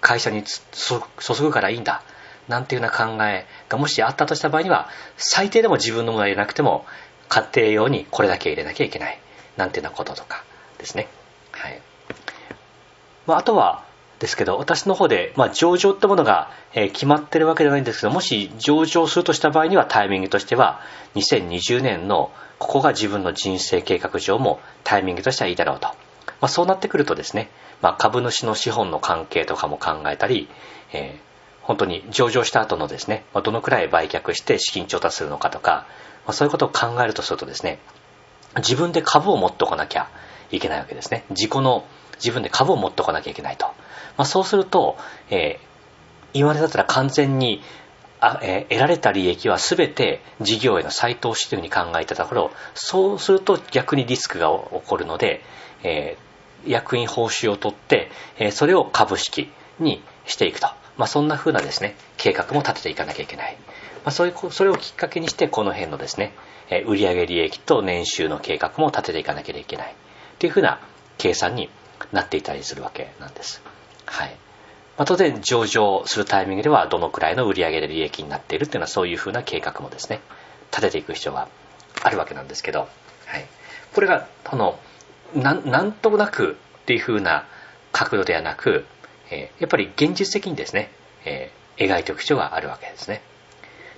会社に注ぐからいいんだ。なんていうような考えがもしあったとした場合には、最低でも自分のものは入れなくても、家庭用にこれだけ入れなきゃいけない。なんていうようなこととかですね。まあ、あとは、ですけど、私の方で、まあ、上場ってものが、えー、決まってるわけじゃないんですけど、もし上場するとした場合にはタイミングとしては、2020年のここが自分の人生計画上もタイミングとしてはいいだろうと。まあ、そうなってくるとですね、まあ、株主の資本の関係とかも考えたり、えー、本当に上場した後のですね、まあ、どのくらい売却して資金調達するのかとか、まあ、そういうことを考えるとするとですね、自分で株を持っておかなきゃいけないわけですね。自己の自分で株を持っておかなきゃいけないと。まあ、そうすると、えー、今までだったら完全にあ、えー、得られた利益は全て事業への再投資というふうに考えたところ、そうすると逆にリスクが起こるので、えー、役員報酬を取って、えー、それを株式にしていくと。まあ、そんな風なですね、計画も立てていかなきゃいけない。まあ、そういうそれをきっかけにして、この辺のですね、え売上利益と年収の計画も立てていかなければいけない。という風な計算になっていたりするわけなんです。はい。まあ、当然上場するタイミングではどのくらいの売上で利益になっているっていうのはそういうふうな計画もですね、立てていく必要があるわけなんですけど、はい。これが、この、なんとなくっていうふうな角度ではなく、えー、やっぱり現実的にですね、えー、描いておく必要があるわけですね。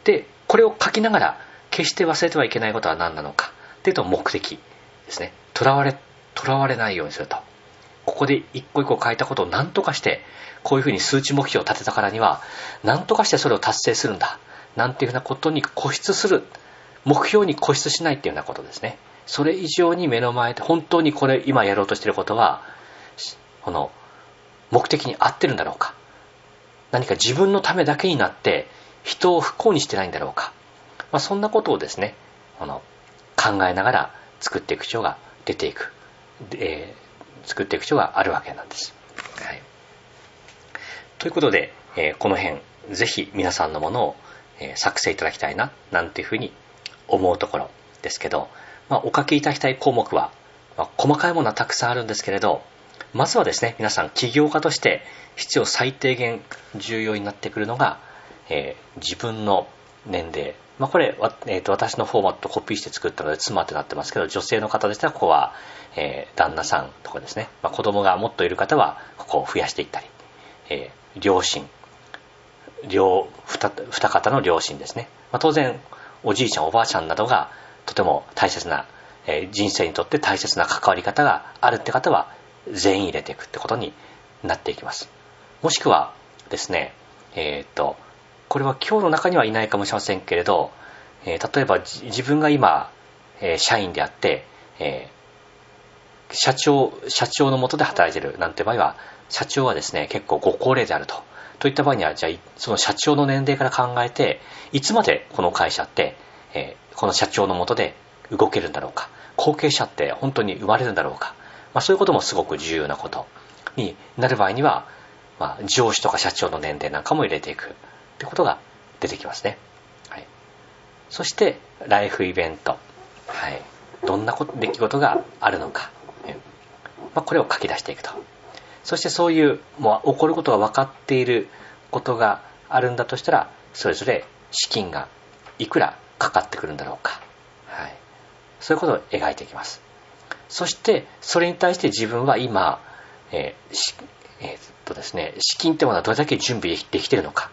で、これを書きながら決して忘れてはいけないことは何なのかっていうと目的ですねとらわれとらわれないようにするとここで一個一個書いたことを何とかしてこういうふうに数値目標を立てたからには何とかしてそれを達成するんだ。なんていうふうなことに固執する目標に固執しないっていうようなことですね。それ以上に目の前で本当にこれ今やろうとしていることはこの目的に合ってるんだろうか。何か自分のためだけになって人を不幸にしてないんだろうか、まあ、そんなことをですねこの考えながら作っていく必要が出ていく、え、作っていく必要があるわけなんです、はい、ということで、えー、この辺ぜひ皆さんのものを、えー、作成いただきたいななんていうふうに思うところですけど、まあ、お書きいただきたい項目は、まあ、細かいものはたくさんあるんですけれどまずはですね皆さん起業家として必要最低限重要になってくるのが、えー、自分の年齢まあ、これ、えーと、私のフォーマットコピーして作ったので妻ってなってますけど女性の方でしたらここは、えー、旦那さんとかですね、まあ、子供がもっといる方はここを増やしていったり、えー、両親。両二二方の両親ですね、まあ、当然おじいちゃんおばあちゃんなどがとても大切な、えー、人生にとって大切な関わり方があるって方は全員入れていくってことになっていきます。もしくはですねえっ、ー、とこれは今日の中にはいないかもしれませんけれど、えー、例えば自分が今、えー、社員であって、え社長社長のもとで働いてるなんて場合は社長はですね結構ご高齢であると。といった場合にはじゃあその社長の年齢から考えていつまでこの会社って、えこの社長のもとで動けるんだろうか。後継者って本当に生まれるんだろうか。まあ、そういうこともすごく重要なことになる場合には、まあ、上司とか社長の年齢なんかも入れていく。ってことが出てきますね。はい、そして、ライフイベント。はい、どんな出来事があるのか。まあ、これを書き出していくと。そしてそういう、もう起こることが分かっていることがあるんだとしたら、それぞれ資金がいくらかかってくるんだろうか。はい、そういうことを描いていきます。そしてそれに対して自分は今、えーえー、っとですね、資金ってものはどれだけ準備できてるのか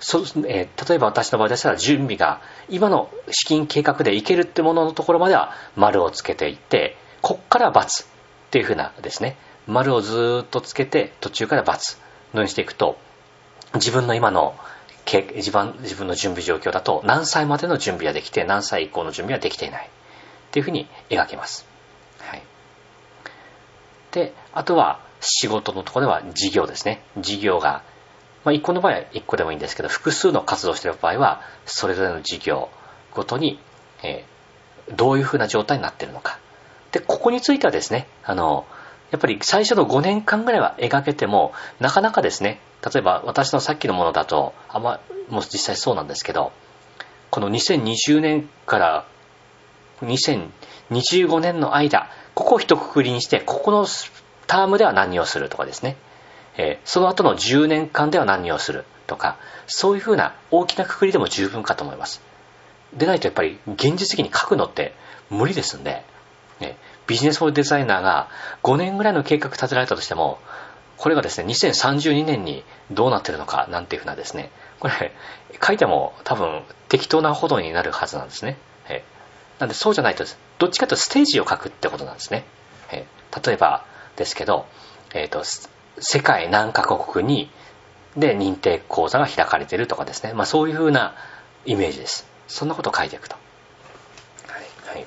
そ、えー、例えば私の場合でしたら準備が今の資金計画でいけるってもののところまでは丸をつけていってこっから×っていうふうなですね。丸をずっとつけて途中から×のようにしていくと自分の今の自分自分の準備状況だと何歳までの準備はできて何歳以降の準備はできていない。っていうふうに描けます。はい。で、あとは仕事のところでは事業ですね。事業が、まあ、1個の場合は1個でもいいんですけど、複数の活動している場合は、それぞれの事業ごとに、えー、どういうふうな状態になっているのか。で、ここについてはですね、あの、やっぱり最初の5年間ぐらいは描けても、なかなかですね、例えば私のさっきのものだと、あんま、もう実際そうなんですけど、この2020年から2025年の間、ここを一括りにして、ここのタームでは何をするとかですね、えー、その後の10年間では何をするとか、そういうふうな大きなくくりでも十分かと思います。でないとやっぱり現実的に書くのって無理ですんで、ね、ビジネスフォーデザイナーが5年ぐらいの計画立てられたとしても、これがですね、2032年にどうなってるのかなんていうふうなですね、これ書いても多分適当なほどになるはずなんですね。えなんでそうじゃないと、どっちかというとステージを書くってことなんですね。え例えばですけど、えっ、ー、と、世界何カ国にで認定講座が開かれてるとかですね。まあそういうふうなイメージです。そんなことを書いていくと。はい。はい、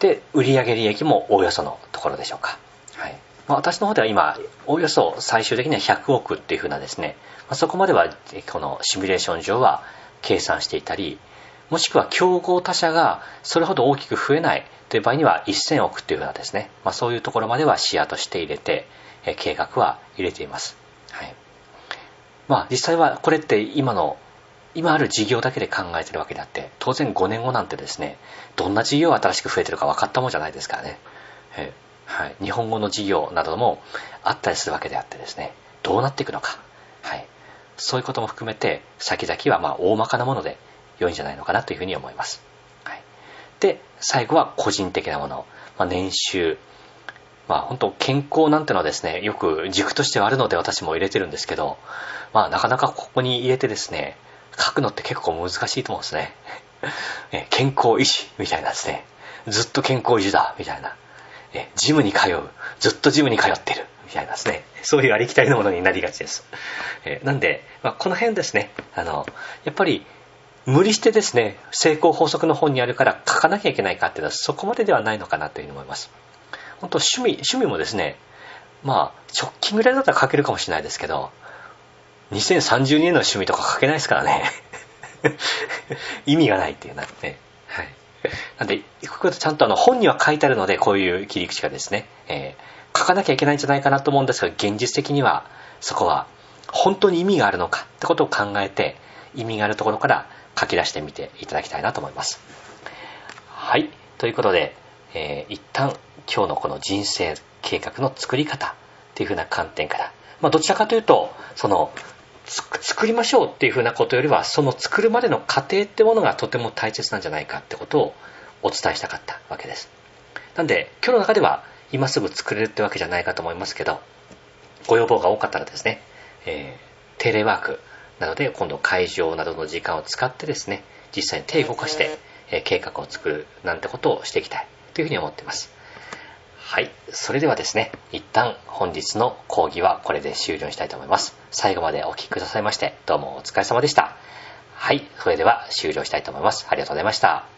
で、売上利益もおおよそのところでしょうか。はい。まあ、私の方では今、おおよそ最終的には100億っていうふうなですね、まあ、そこまではこのシミュレーション上は計算していたり、もしくは競合他社がそれほど大きく増えないという場合には1000億というようなですね、まあ、そういうところまでは視野として入れて、え計画は入れています。はい。まあ実際はこれって今の今ある事業だけで考えてるわけであって当然5年後なんてですねどんな事業が新しく増えてるか分かったもんじゃないですからね、えはい、日本語の事業などもあったりするわけであってですねどうなっていくのか、はい、そういうことも含めて先々はま大まかなもので良いんじゃないのかなというふうに思います。で、最後は個人的なもの。まあ、年収。まあ本当健康なんてのはですね、よく軸としてはあるので私も入れてるんですけど、まあなかなかここに入れてですね、書くのって結構難しいと思うんですね。健康維持みたいなですね。ずっと健康維持だ、みたいな。えジムに通う。ずっとジムに通ってる。みたいなですね。そういうありきたりのものになりがちです。えなんで、まあ、この辺ですね、あの、やっぱり、無理してですね、成功法則の本にあるから書かなきゃいけないかっていうのはそこまでではないのかなというふうに思います。本当趣味、趣味もですね、まあ、直近ぐらいだったら書けるかもしれないですけど、2030年の趣味とか書けないですからね。意味がないっていうなね。はい。なんで、こういうことちゃんとあの本には書いてあるので、こういう切り口がですね、えー、書かなきゃいけないんじゃないかなと思うんですが、現実的には、そこは、本当に意味があるのかってことを考えて、意味があるところから書き出してみていただきたいなと思います。はい。ということで、えー、一旦今日のこの人生計画の作り方っていうふうな観点から、まあ、どちらかというと、その、作りましょうっていうふうなことよりは、その作るまでの過程ってものがとても大切なんじゃないかってことをお伝えしたかったわけです。なんで、今日の中では今すぐ作れるってわけじゃないかと思いますけど、ご要望が多かったらですね、えー、テレワークなので今度会場などの時間を使ってですね、実際に手を動かして、えー、計画を作るなんてことをしていきたいというふうに思っています。はい。それではですね、一旦本日の講義はこれで終了にしたいと思います。最後までお聴きくださいまして、どうもお疲れ様でした。はい。それでは終了したいと思います。ありがとうございました。